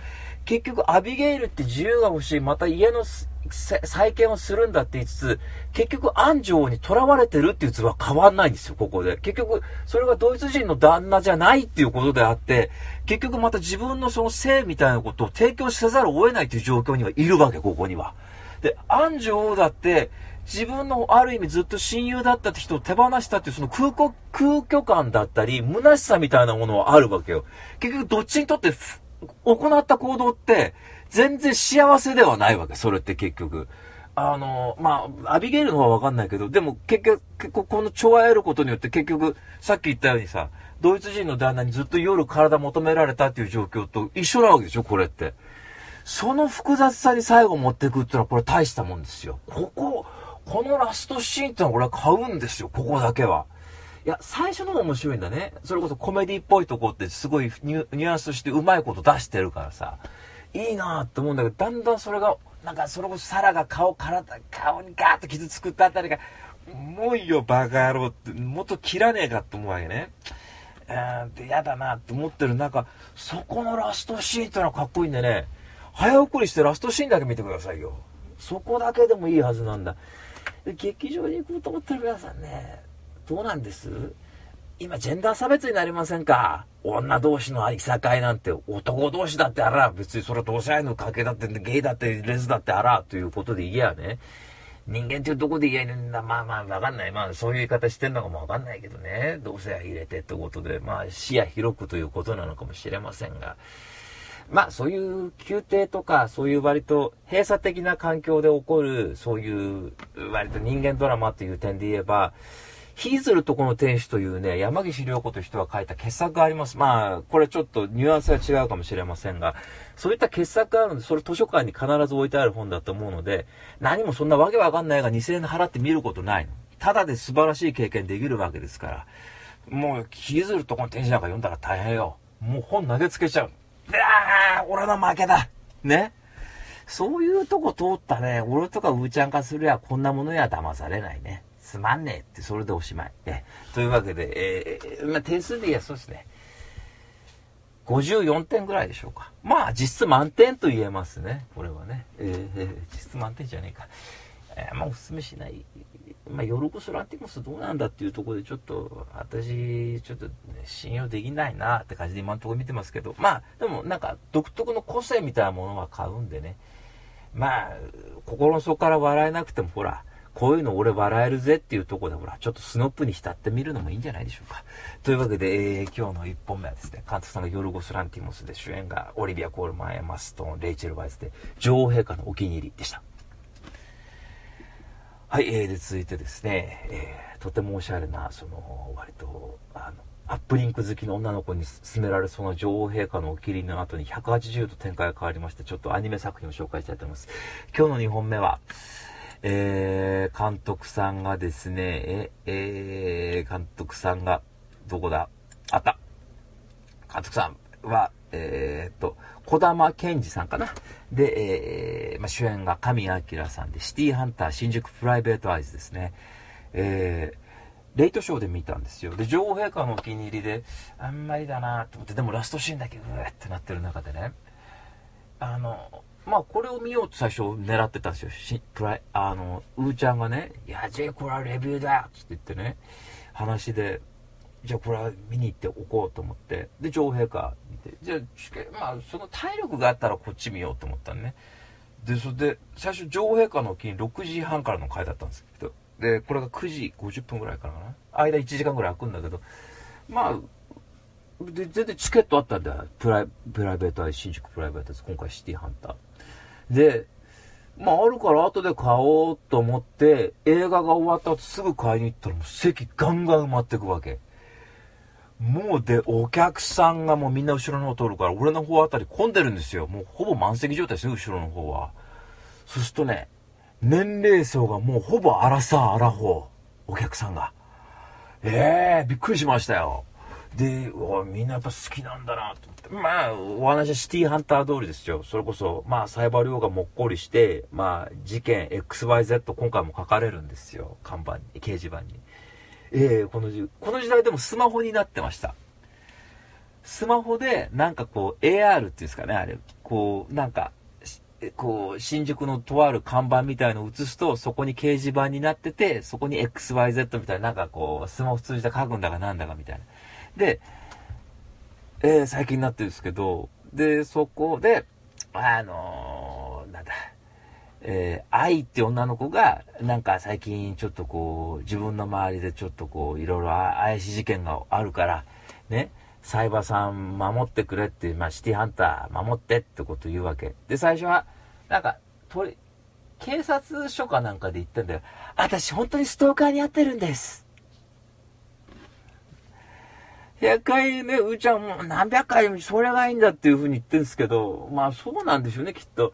結局アビゲイルって自由が欲しい、また家の再建をするんだって言いつつ、結局安城に囚われてるっていう図は変わんないんですよ、ここで。結局、それがドイツ人の旦那じゃないっていうことであって、結局また自分のその性みたいなことを提供せざるを得ないという状況にはいるわけ、ここには。で、安城だって、自分のある意味ずっと親友だったって人を手放したっていうその空虚、空虚感だったり、虚しさみたいなものはあるわけよ。結局どっちにとって行った行動って全然幸せではないわけ、それって結局。あの、まあ、アビゲイルの方はわかんないけど、でも結局、結構この調和得ることによって結局、さっき言ったようにさ、ドイツ人の旦那にずっと夜体求められたっていう状況と一緒なわけでしょ、これって。その複雑さに最後持っていくっていうのはこれ大したもんですよ。ここ、このラストシーンってのは俺は買うんですよ、ここだけは。いや、最初の方面白いんだね。それこそコメディっぽいとこってすごいニュニュアンスとしてうまいこと出してるからさ、いいなって思うんだけど、だんだんそれが、なんかそれこそサラが顔、体、顔にガーッと傷作ったあたりが、もういいよ、バカ野郎って、もっと切らねえかって思うわけね。えー、って嫌だなって思ってる中、そこのラストシーンってのはかっこいいんでね、早送りしてラストシーンだけ見てくださいよ。そこだけでもいいはずなんだ。劇場に行こうと思ってる皆さんね、どうなんです？今、ジェンダー差別になりませんか？女同士のいさかいなんて、男同士だってあら、別にそれ同性愛の関係だって、ゲイだって、レズだってあら、ということで言えやね。人間っていうとこで言えるんだ。まあまあ、わかんない。まあ、そういう言い方してんのかもわかんないけどね。同性愛入れてってことで、まあ、視野広くということなのかもしれませんが。まあ、そういう宮廷とか、そういう割と閉鎖的な環境で起こる、そういう割と人間ドラマという点で言えば、ヒーズルとこの天使というね、山岸良子という人が書いた傑作があります。まあ、これちょっとニュアンスが違うかもしれませんが、そういった傑作があるので、それ図書館に必ず置いてある本だと思うので、何もそんなわけわかんないが2000円払って見ることないの。ただで素晴らしい経験できるわけですから。もう、ヒーズルとこの天使なんか読んだら大変よ。もう本投げつけちゃう。ああ、俺の負けだ。ね。そういうとこ通ったね、俺とかうーちゃんかするや、こんなものには騙されないね。つまんねえってそれでおしまい。えというわけで、えー、まあ、点数で言えばそうですね。54点ぐらいでしょうか。まあ、実質満点と言えますね。これはね。えー、実質満点じゃねえか。えー、まあ、おすすめしない。まあ、ヨルゴス・ランティモスどうなんだっていうところでちょっと、私、ちょっと、ね、信用できないなって感じで今のところ見てますけど、まあ、でもなんか独特の個性みたいなものは買うんでね。まあ、心の底から笑えなくてもほら、こういうの俺笑えるぜっていうとこでほら、ちょっとスノップに浸ってみるのもいいんじゃないでしょうか。というわけで、えー、今日の1本目はですね、監督さんがヨルゴス・ランティモスで主演がオリビア・コールマン、エマストーン、レイチェル・バイスで、女王陛下のお気に入りでした。はい、えー、で続いてですね、えー、とてもおしゃれな、その、割と、あの、アップリンク好きの女の子に勧められそうな女王陛下のお気に入りの後に180度展開が変わりまして、ちょっとアニメ作品を紹介したいと思います。今日の2本目は、えー、監督さんがですね、え、えー、監督さんが、どこだ？あった。監督さんは、えー、っと、小玉健二さんかな。で、えー、まあ、主演が神明さんで、シティハンター新宿プライベートアイズですね。えー、レイトショーで見たんですよ。で、女王陛下のお気に入りで、あんまりだなと思って、でもラストシーンだけうーってなってる中でね、あの、まあこれを見ようと最初狙ってたんですよ。しプライ、あの、うーちゃんがね、いや、ジェイこれはレビューだつって言ってね、話で、じゃあこれは見に行っておこうと思って、で、女王陛下見て、じゃあ、まあその体力があったらこっち見ようと思ったんね。で、それで、最初女王陛下の金6時半からの回だったんですけど、で、これが9時50分ぐらいからかな。間1時間ぐらい空くんだけど、まあ、で、全然チケットあったんだよ。プライ、プライベートアイ、新宿プライベートです。今回シティハンター。で、まああるから後で買おうと思って、映画が終わった後すぐ買いに行ったらもう席ガンガン埋まってくわけ。もうで、お客さんがもうみんな後ろの方通るから、俺の方あたり混んでるんですよ。もうほぼ満席状態ですよ、後ろの方は。そうするとね、年齢層がもうほぼアラサー、アラフォー、お客さんが。ええー、びっくりしましたよ。で、おみんなやっぱ好きなんだなと思って。まあ、お話はシティハンター通りですよ。それこそ、まあ、サイバー量がもっこりして、まあ、事件 XYZ 今回も書かれるんですよ。看板に、掲示板に。ええー、この時、この時代でもスマホになってました。スマホで、なんかこう、AR っていうんですかね、あれ。こう、なんか、こう、新宿のとある看板みたいのを映すと、そこに掲示板になってて、そこに XYZ みたいな、なんかこう、スマホ通じた書くんだかなんだかみたいな。で、えー、最近になってるんですけど、で、そこで、あのー、なんだ、えー、愛って女の子が、なんか最近ちょっとこう、自分の周りでちょっとこう、いろいろ怪しい事件があるから、ね、サイバーさん守ってくれって、まあ、シティハンター守ってってこと言うわけ。で、最初は、なんか、とり、警察署かなんかで言ってんだよ。私本当にストーカーにやってるんです。100回ね、うーちゃんもう何百回もそれがいいんだっていう風に言ってるんですけど、まあそうなんでしょうね、きっと。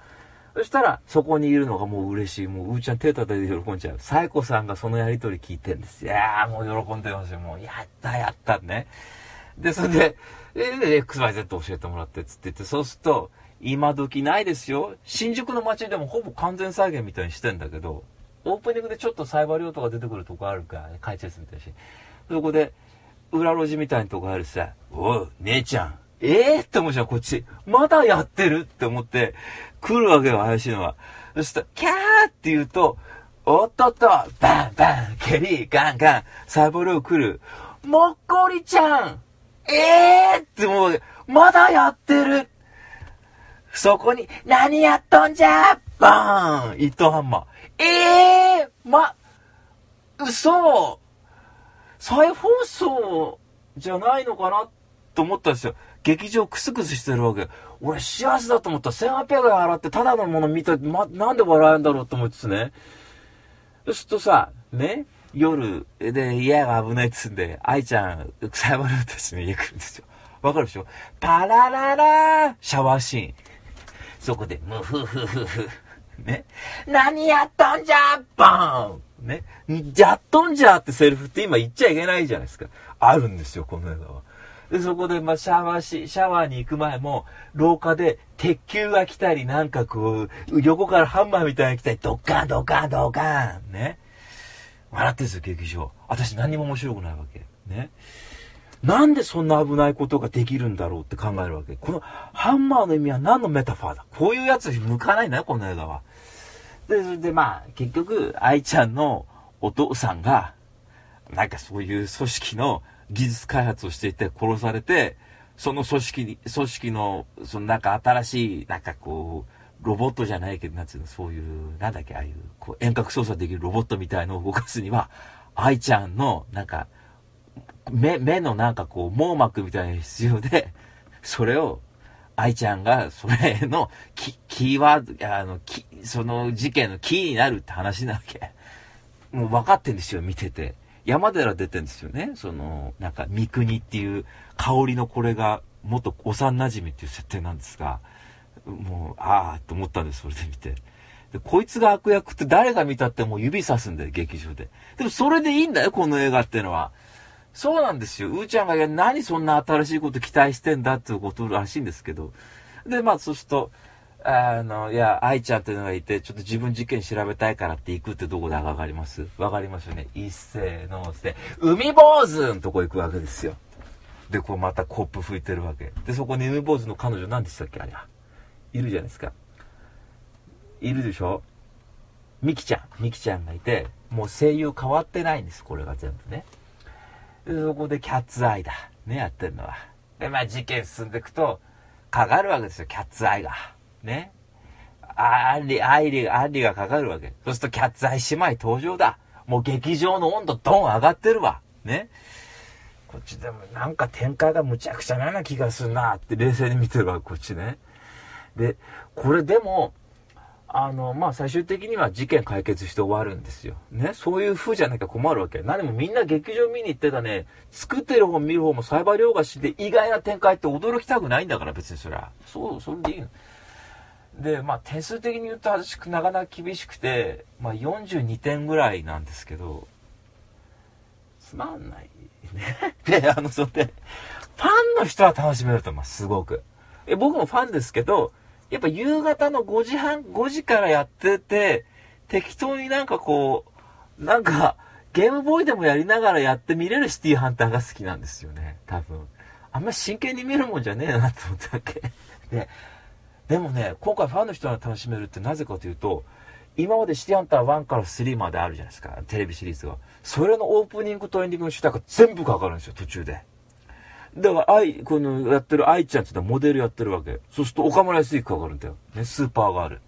そしたら、そこにいるのがもう嬉しい。もう、うーちゃん手叩いて喜んじゃう。サイコさんがそのやりとり聞いてるんです。いやー、もう喜んでますよ。もう、やったやったね。で、それで、え XYZ 教えてもらって、つって言って、そうすると、今時ないですよ。新宿の街でもほぼ完全再現みたいにしてんだけど、オープニングでちょっとサイバー量とか出てくるとこあるから、解説みたいし。そこで、裏路地みたいなとこあるさ、おう、姉ちゃん。ええー、って思うじゃん、こっち。まだやってるって思って、来るわけよ、怪しいのは。そしたら、キャーって言うと、おっとっと、バンバン、蹴り、ガンガン、サボル来る。もっこりちゃんええー、ってもう、まだやってるそこに、何やっとんじゃ？バーン一等ハンマー。ええー、ま、嘘再放送じゃないのかなと思ったんですよ。劇場クスクスしてるわけ。俺幸せだと思った1800円払ってただのもの見たま、なんで笑えんだろうと思いつつね。そうするとさ、ね、夜で家が危ないっつんで、愛ちゃん、草山たちの家来るんですよ。わかるでしょ？パラララーシャワーシーン。そこで、ムフフフフ。ね。何やったんじゃバーンね。やっとんじゃってセリフって今言っちゃいけないじゃないですか。あるんですよ、この映画は。で、そこで、まあ、シャワーし、シャワーに行く前も、廊下で鉄球が来たり、なんかこう、横からハンマーみたいに来たり、ドッカンドッカンドッカンね。笑ってんですよ、劇場。私何も面白くないわけ。ね。なんでそんな危ないことができるんだろうって考えるわけ。このハンマーの意味は何のメタファーだ？こういうやつに向かないんだよ、この映画は。で、それでまあ、結局、愛ちゃんのお父さんが、なんかそういう組織の技術開発をしていて殺されて、その組織に、組織の、そのなんか新しい、なんかこう、ロボットじゃないけど、なんつうの、そういう、なんだっけ、ああいう、こう、遠隔操作できるロボットみたいのを動かすには、愛ちゃんの、なんか、目、目のなんかこう、網膜みたいなのが必要で、それを、愛ちゃんが、それのキ、キーワード、あの、キ、その事件のキーになるって話なわけ。もう分かってんですよ、見てて。山寺出てんですよね。その、なんか、三国っていう香りのこれが、元幼馴染っていう設定なんですが、もう、ああ、と思ったんです、それで見て。で、こいつが悪役って誰が見たってもう指さすんだよ、劇場で。でもそれでいいんだよ、この映画っていうのは。そうなんですよ。うーちゃんが、いや、何そんな新しいこと期待してんだっていうことらしいんですけど。で、まあ、そうすると、あの、いや、愛ちゃんっていうのがいて、ちょっと自分事件調べたいからって行くってどこでわかりますわかりますよね。一斉のして、海坊主のとこ行くわけですよ。で、こうまたコップ吹いてるわけ。で、そこに海坊主の彼女何でしたっけ？あれは。いるじゃないですか。いるでしょ？ミキちゃん。ミキちゃんがいて、もう声優変わってないんです。これが全部ね。そこでキャッツアイだ。ね、やってるのは。で、まあ事件進んでいくと、かかるわけですよ、キャッツアイが。ね。あアンリ、アイリ、アンリがかかるわけ。そうするとキャッツアイ姉妹登場だ。もう劇場の温度ドン上がってるわ。ね。こっちでもなんか展開がむちゃくちゃなな気がするなって冷静に見てるわ、こっちね。で、これでも、あの、まあ、最終的には事件解決して終わるんですよ。ね？そういう風じゃなきゃ困るわけ。何もみんな劇場見に行ってたね、作ってる方見る方もサイバー両替で意外な展開って驚きたくないんだから、別にそりゃ。そう、それでいいの。で、まあ、点数的に言うと私、なかなか厳しくて、まあ、42点ぐらいなんですけど、つまんないね。で、あの、それで、ファンの人は楽しめると思います、すごく。え、僕もファンですけど、やっぱ夕方の5時半、5時からやってて、適当になんかこう、なんか、ゲームボーイでもやりながらやって見れるシティハンターが好きなんですよね、多分。あんま真剣に見るもんじゃねえなって思ったわけ。で、でもね、今回ファンの人が楽しめるってなぜかというと、今までシティハンター1から3まであるじゃないですか、テレビシリーズが。それのオープニングとエンディングの主題歌全部かかるんですよ、途中で。だから、愛、このやってる愛ちゃんって言ったらモデルやってるわけ。そうすると岡村康之かかるんだよ。ね、スーパーガール。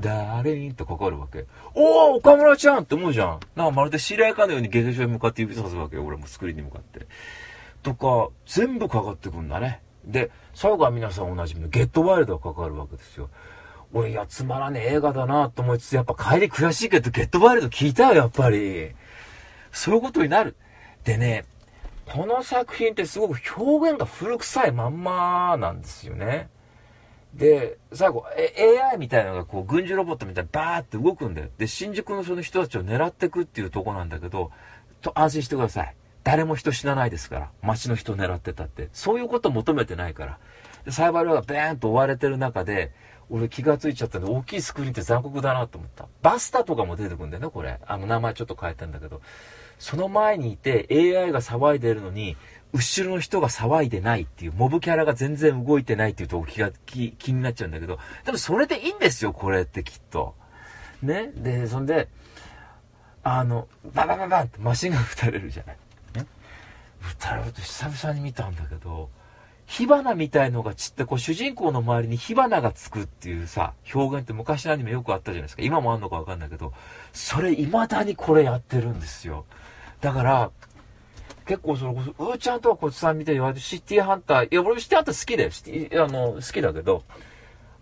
誰にってかかるわけ。おお岡村ちゃんって思うじゃん。なんかまるで知り合いかのように劇場に向かって指さすわけよ。俺もスクリーンに向かって。とか、全部かかってくんだね。で、最後は皆さんおなじみのゲットワイルドがかかるわけですよ。俺、いや、つまらねえ映画だなと思いつつ、やっぱ帰り悔しいけど、ゲットワイルド聞いたよ、やっぱり。そういうことになる。でね、この作品ってすごく表現が古臭いまんまなんですよね。で、最後、AI みたいなのがこう、軍事ロボットみたいにバーって動くんだよ。で、新宿のその人たちを狙ってくっていうとこなんだけど、と安心してください。誰も人死なないですから。街の人を狙ってたって。そういうこと求めてないから。で、サイバー量がベーンと追われてる中で、俺気がついちゃったんで、大きいスクリーンって残酷だなと思った。バスタとかも出てくんだよね、これ。あの、名前ちょっと変えてんだけど。その前にいて AI が騒いでるのに、後ろの人が騒いでないっていう、モブキャラが全然動いてないっていうと気が気、気になっちゃうんだけど、でもそれでいいんですよ、これってきっと。ね？で、そんで、あの、ババババンってマシンガン撃たれるじゃない。ね？撃たれると久々に見たんだけど、火花みたいのが散って、こう主人公の周りに火花がつくっていうさ、表現って昔のアニメよくあったじゃないですか。今もあんのかわかんないけど、それ未だにこれやってるんですよ。だから、結構その、うーちゃんとはこっちさんみたいに言われて、シティハンター、いや、俺シティハンター好きだよ。シティ、あの、好きだけど、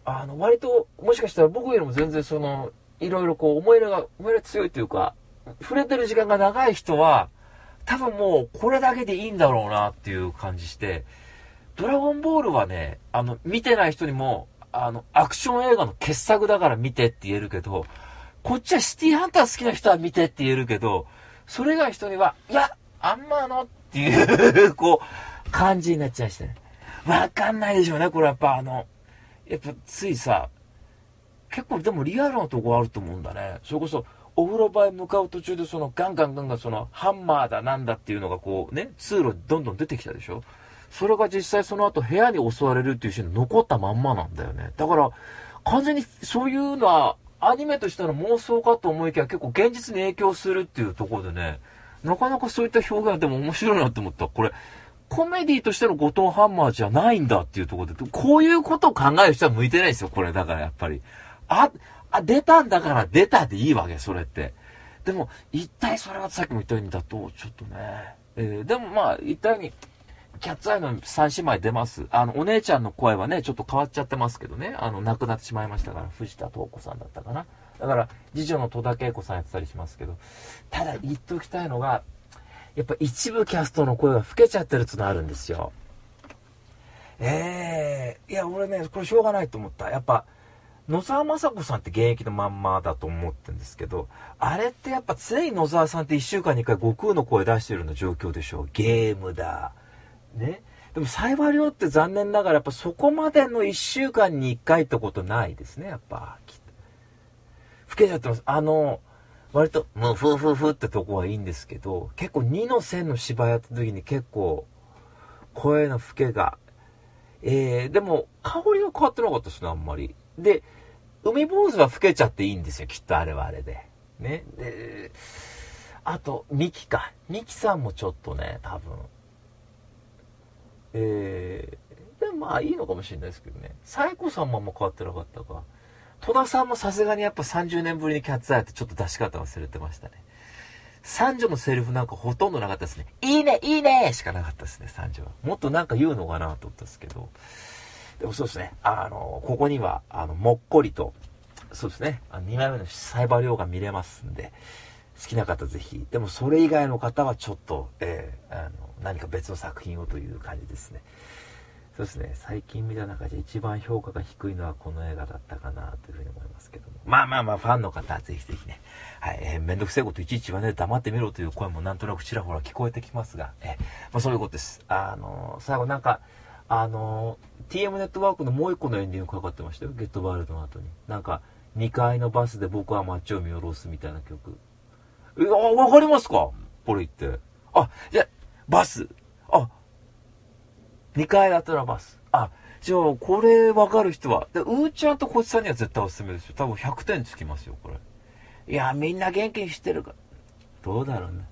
あの、割と、もしかしたら僕よりも全然その、いろいろこう、思い入れが、思い入れ強いというか、触れてる時間が長い人は、多分もうこれだけでいいんだろうなっていう感じして、ドラゴンボールはね、あの、見てない人にも、あの、アクション映画の傑作だから見てって言えるけど、こっちはシティハンター好きな人は見てって言えるけど、それ以外の人には、いや、あんまのっていう こう、感じになっちゃいましたね。わかんないでしょうね、これやっぱあの、やっぱついさ、結構でもリアルなとこあると思うんだね。それこそ、お風呂場へ向かう途中でそのガンガンガンガンそのハンマーだなんだっていうのがこうね、通路どんどん出てきたでしょそれが実際その後部屋に襲われるっていうシーン残ったまんまなんだよね。だから、完全にそういうのはアニメとしての妄想かと思いきや結構現実に影響するっていうところでね、なかなかそういった表現でも面白いなって思った。これ、コメディとしての後藤ハンマーじゃないんだっていうところで、こういうことを考える人は向いてないですよ、これ。だからやっぱり。あ、あ、出たんだから出たでいいわけ、それって。でも、一体それはさっきも言ったようにだと、ちょっとね。えー、でもまあ、言ったように、キャッツアイの三姉妹出ます。あの、お姉ちゃんの声はね、ちょっと変わっちゃってますけどね。あの、亡くなってしまいましたから、藤田東子さんだったかな。だから、次女の戸田恵子さんやってたりしますけど、ただ言っておきたいのが、やっぱ一部キャストの声が老けちゃってるっていうのあるんですよ。ええー、いや、俺ね、これしょうがないと思った。やっぱ、野沢雅子さんって現役のまんまだと思ってるんですけど、あれってやっぱ常に野沢さんって1週間に1回悟空の声出してるような状況でしょう。ゲームだ。ね。でも、サイバー量って残念ながらやっぱそこまでの1週間に1回ってことないですね、やっぱ。老けちゃってます。あの、割と、もう、ふふふってとこはいいんですけど、結構2の線の芝居やった時に結構、声の老けが、えー、でも、香りは変わってなかったですね、あんまり。で、海坊主は老けちゃっていいんですよ、きっとあれはあれで。ね。で、あと、ミキか。ミキさんもちょっとね、多分。えー、でもまあいいのかもしれないですけどね。サイコさんもあんま変わってなかったか。戸田さんもさすがにやっぱ30年ぶりにキャッツアイってちょっと出し方忘れてましたね。三女のセリフなんかほとんどなかったですね。いいね、いいねしかなかったですね、三女は。もっとなんか言うのかなと思ったんですけど。でもそうですね、あの、ここには、あの、もっこりと、そうですね、あの2枚目のサイバー量が見れますんで、好きな方ぜひ。でもそれ以外の方はちょっと、えー、あの、何か別の作品をという感じですね。そうですね、最近見た中で一番評価が低いのはこの映画だったかなというふうに思いますけども。まあまあまあ、ファンの方はぜひぜひね、はい、えー、めんどくせえこといちいちはね、黙ってみろという声もなんとなくちらほら聞こえてきますが、えー、まあそういうことです。あのー、最後なんか、あの TM ネットワークのもう一個のエンディングかかってましたよ、ゲットワールドの後に。なんか、2階のバスで僕は街を見下ろすみたいな曲。え、あ、わかりますか？これ言って。あ、じゃ、バス。あ、2階あったらバス。あ、じゃあ、これわかる人は。で、うーちゃんとこっちさんには絶対おすすめですよ。多分100点つきますよ、これ。いや、みんな元気にしてるか。どうだろうね。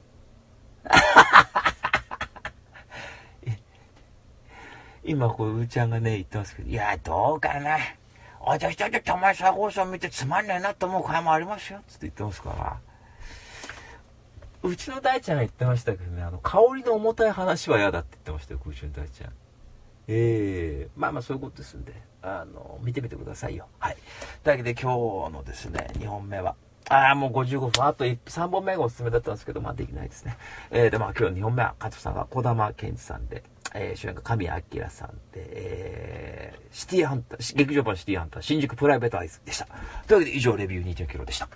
今、こう、うーちゃんがね、言ってますけど、いや、どうかな。私だってたまに佐合さん見てつまんねえなと思う回もありますよ。つって言ってますから。うちの大ちゃんが言ってましたけどね、あの、香りの重たい話は嫌だって言ってましたよ、うちの大ちゃん。ええー、まあまあそういうことですんで、あの、見てみてくださいよ。はい。というわけで今日のですね、2本目は、ああ、もう55分。あと3本目がおすすめだったんですけど、まあできないですね。えー、で、まあ今日2本目は、加藤さんが小玉健二さんで、えー、主演が神谷明さんで、えー、シティハンター、劇場版シティハンター、新宿プライベートアイズでした。というわけで以上、レビュー2.9キロでした。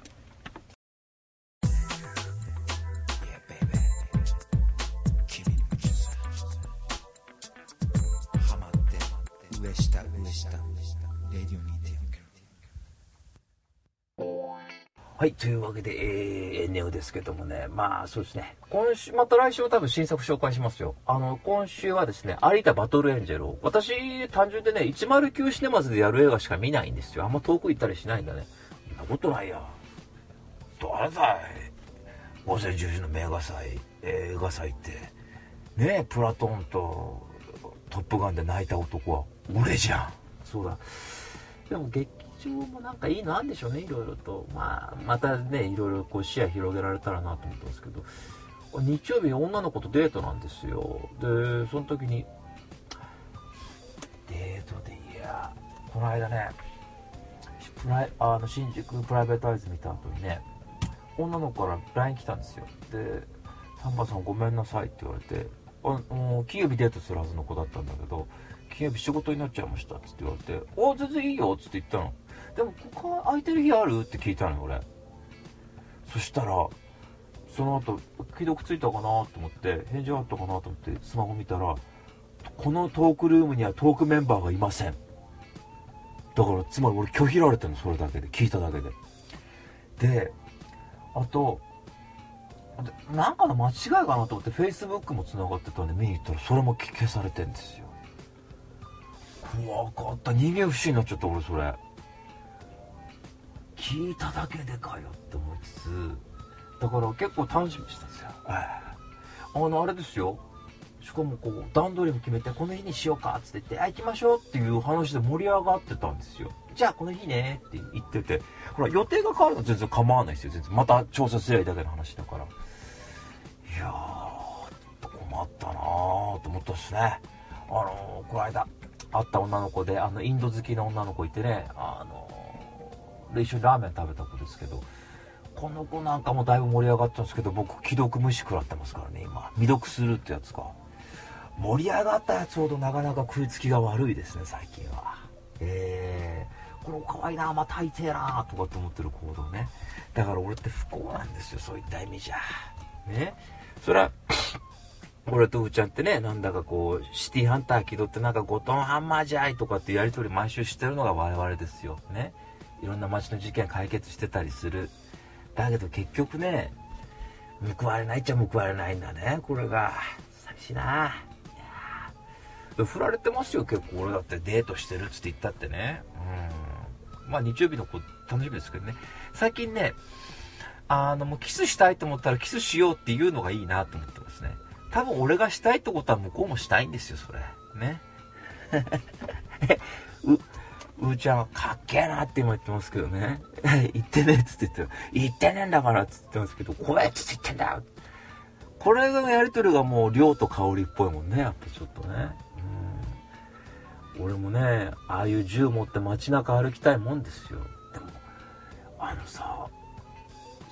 はい、というわけで、えー、ネオですけどもね、まあそうですね、今週、また来週は多分新作紹介しますよ。あの、今週はですね、有田バトルエンジェルを、私、単純でね、109シネマズでやる映画しか見ないんですよ。あんま遠く行ったりしないんだね。そんなことないや。どれだい午前10時の名画祭、映画祭って、ねえ、プラトンとトップガンで泣いた男は俺じゃん。そうだ。でも劇場もなんかいいのあんでしょうね、いろいろと。まあ、またね、いろいろこう視野広げられたらなと思ってますけど、日曜日女の子とデートなんですよ。で、その時に、デートでいや、この間ね、プライあの新宿プライベートアイズ見た後にね、女の子から LINE 来たんですよ。で、丹波さんごめんなさいって言われて、あもう金曜日デートするはずの子だったんだけど、金曜日仕事になっちゃいましたっつって言われて、あ、全然いいよっつって言ったの。でも、他空いてる日ある？って聞いたのよ、俺。そしたら、その後、既読ついたかなと思って、返事あったかなと思って、スマホ見たら、このトークルームにはトークメンバーがいません。だから、つまり俺拒否られてるの、それだけで。聞いただけで。で、あと、なんかの間違いかなと思って Facebook も繋がってたんで見に行ったらそれも消されてんですよ怖かった人間不信になっちゃった俺それ聞いただけでかよって思いつつだから結構楽しみにしたんですよ。あのあれですよ。しかもこう段取りも決めてこの日にしようかっつって言ってあ行きましょうっていう話で盛り上がってたんですよ。じゃあこの日ねって言っててほら予定が変わるの全然構わないですよ。全然また調査すりゃいいだけの話だから。いやー困ったなーと思ったっすね。あのー、この間会った女の子であのインド好きな女の子いてねあのー、で一緒にラーメン食べた子ですけどこの子なんかもだいぶ盛り上がったんですけど僕既読無視食らってますからね今。未読するってやつか盛り上がったやつほどなかなか食いつきが悪いですね最近は。えー、この子可愛いなまたいてえなとかって思ってる行動ね。だから俺って不幸なんですよそういった意味じゃ。ね。それは 俺とうちゃんってね、なんだかこう、シティハンター気取ってなんかゴトンハンマーじゃいとかってやりとり毎週してるのが我々ですよ。ね。いろんな街の事件解決してたりする。だけど結局ね、報われないっちゃ報われないんだね、これが。寂しいないや。振られてますよ、結構。俺だってデートしてるっつって言ったってね。うん。まあ日曜日の子楽しみですけどね。最近ね、あの、もうキスしたいと思ったらキスしようっていうのがいいなと思ってますね。多分俺がしたいってことは向こうもしたいんですよ、それ。ね。う、うーちゃんはかっけえなって今言ってますけどね。言ってねえっつって言って言ってねえんだからっつってますけど、怖えっつって言ってんだよ。これがやりとりがもう量と香りっぽいもんね、やっぱちょっとね。うん。俺もね、ああいう銃持って街中歩きたいもんですよ。でも、あのさ、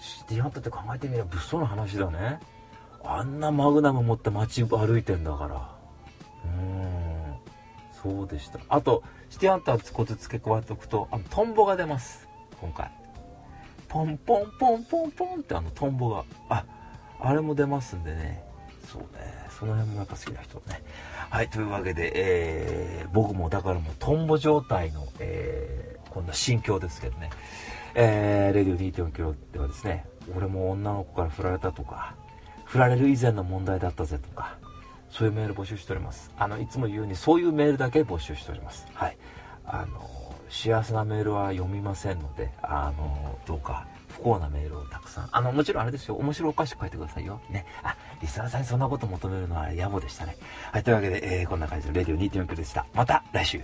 シティハンターって考えてみれば物騒な話だね。あんなマグナム持って街歩いてんだから。うーん。そうでした。あと、シティハンターコツ付け加えておくと、あの、トンボが出ます。今回。ポンポンポンポンポンってあのトンボが。あ、あれも出ますんでね。そうね。その辺もやっぱ好きな人ね。はい、というわけで、えー、僕もだからもうトンボ状態の、えー、こんな心境ですけどね。えー、レディオ2.4キロではですね、俺も女の子から振られたとか、振られる以前の問題だったぜとか、そういうメール募集しております。あの、いつも言うように、そういうメールだけ募集しております。はい。あの、幸せなメールは読みませんので、あの、どうか、不幸なメールをたくさん。あの、もちろんあれですよ。面白おかしく書いてくださいよ。ね。あ、リスナーさんにそんなこと求めるのは野暮でしたね。はい、というわけで、えー、こんな感じのレディオ2.4でした。また来週。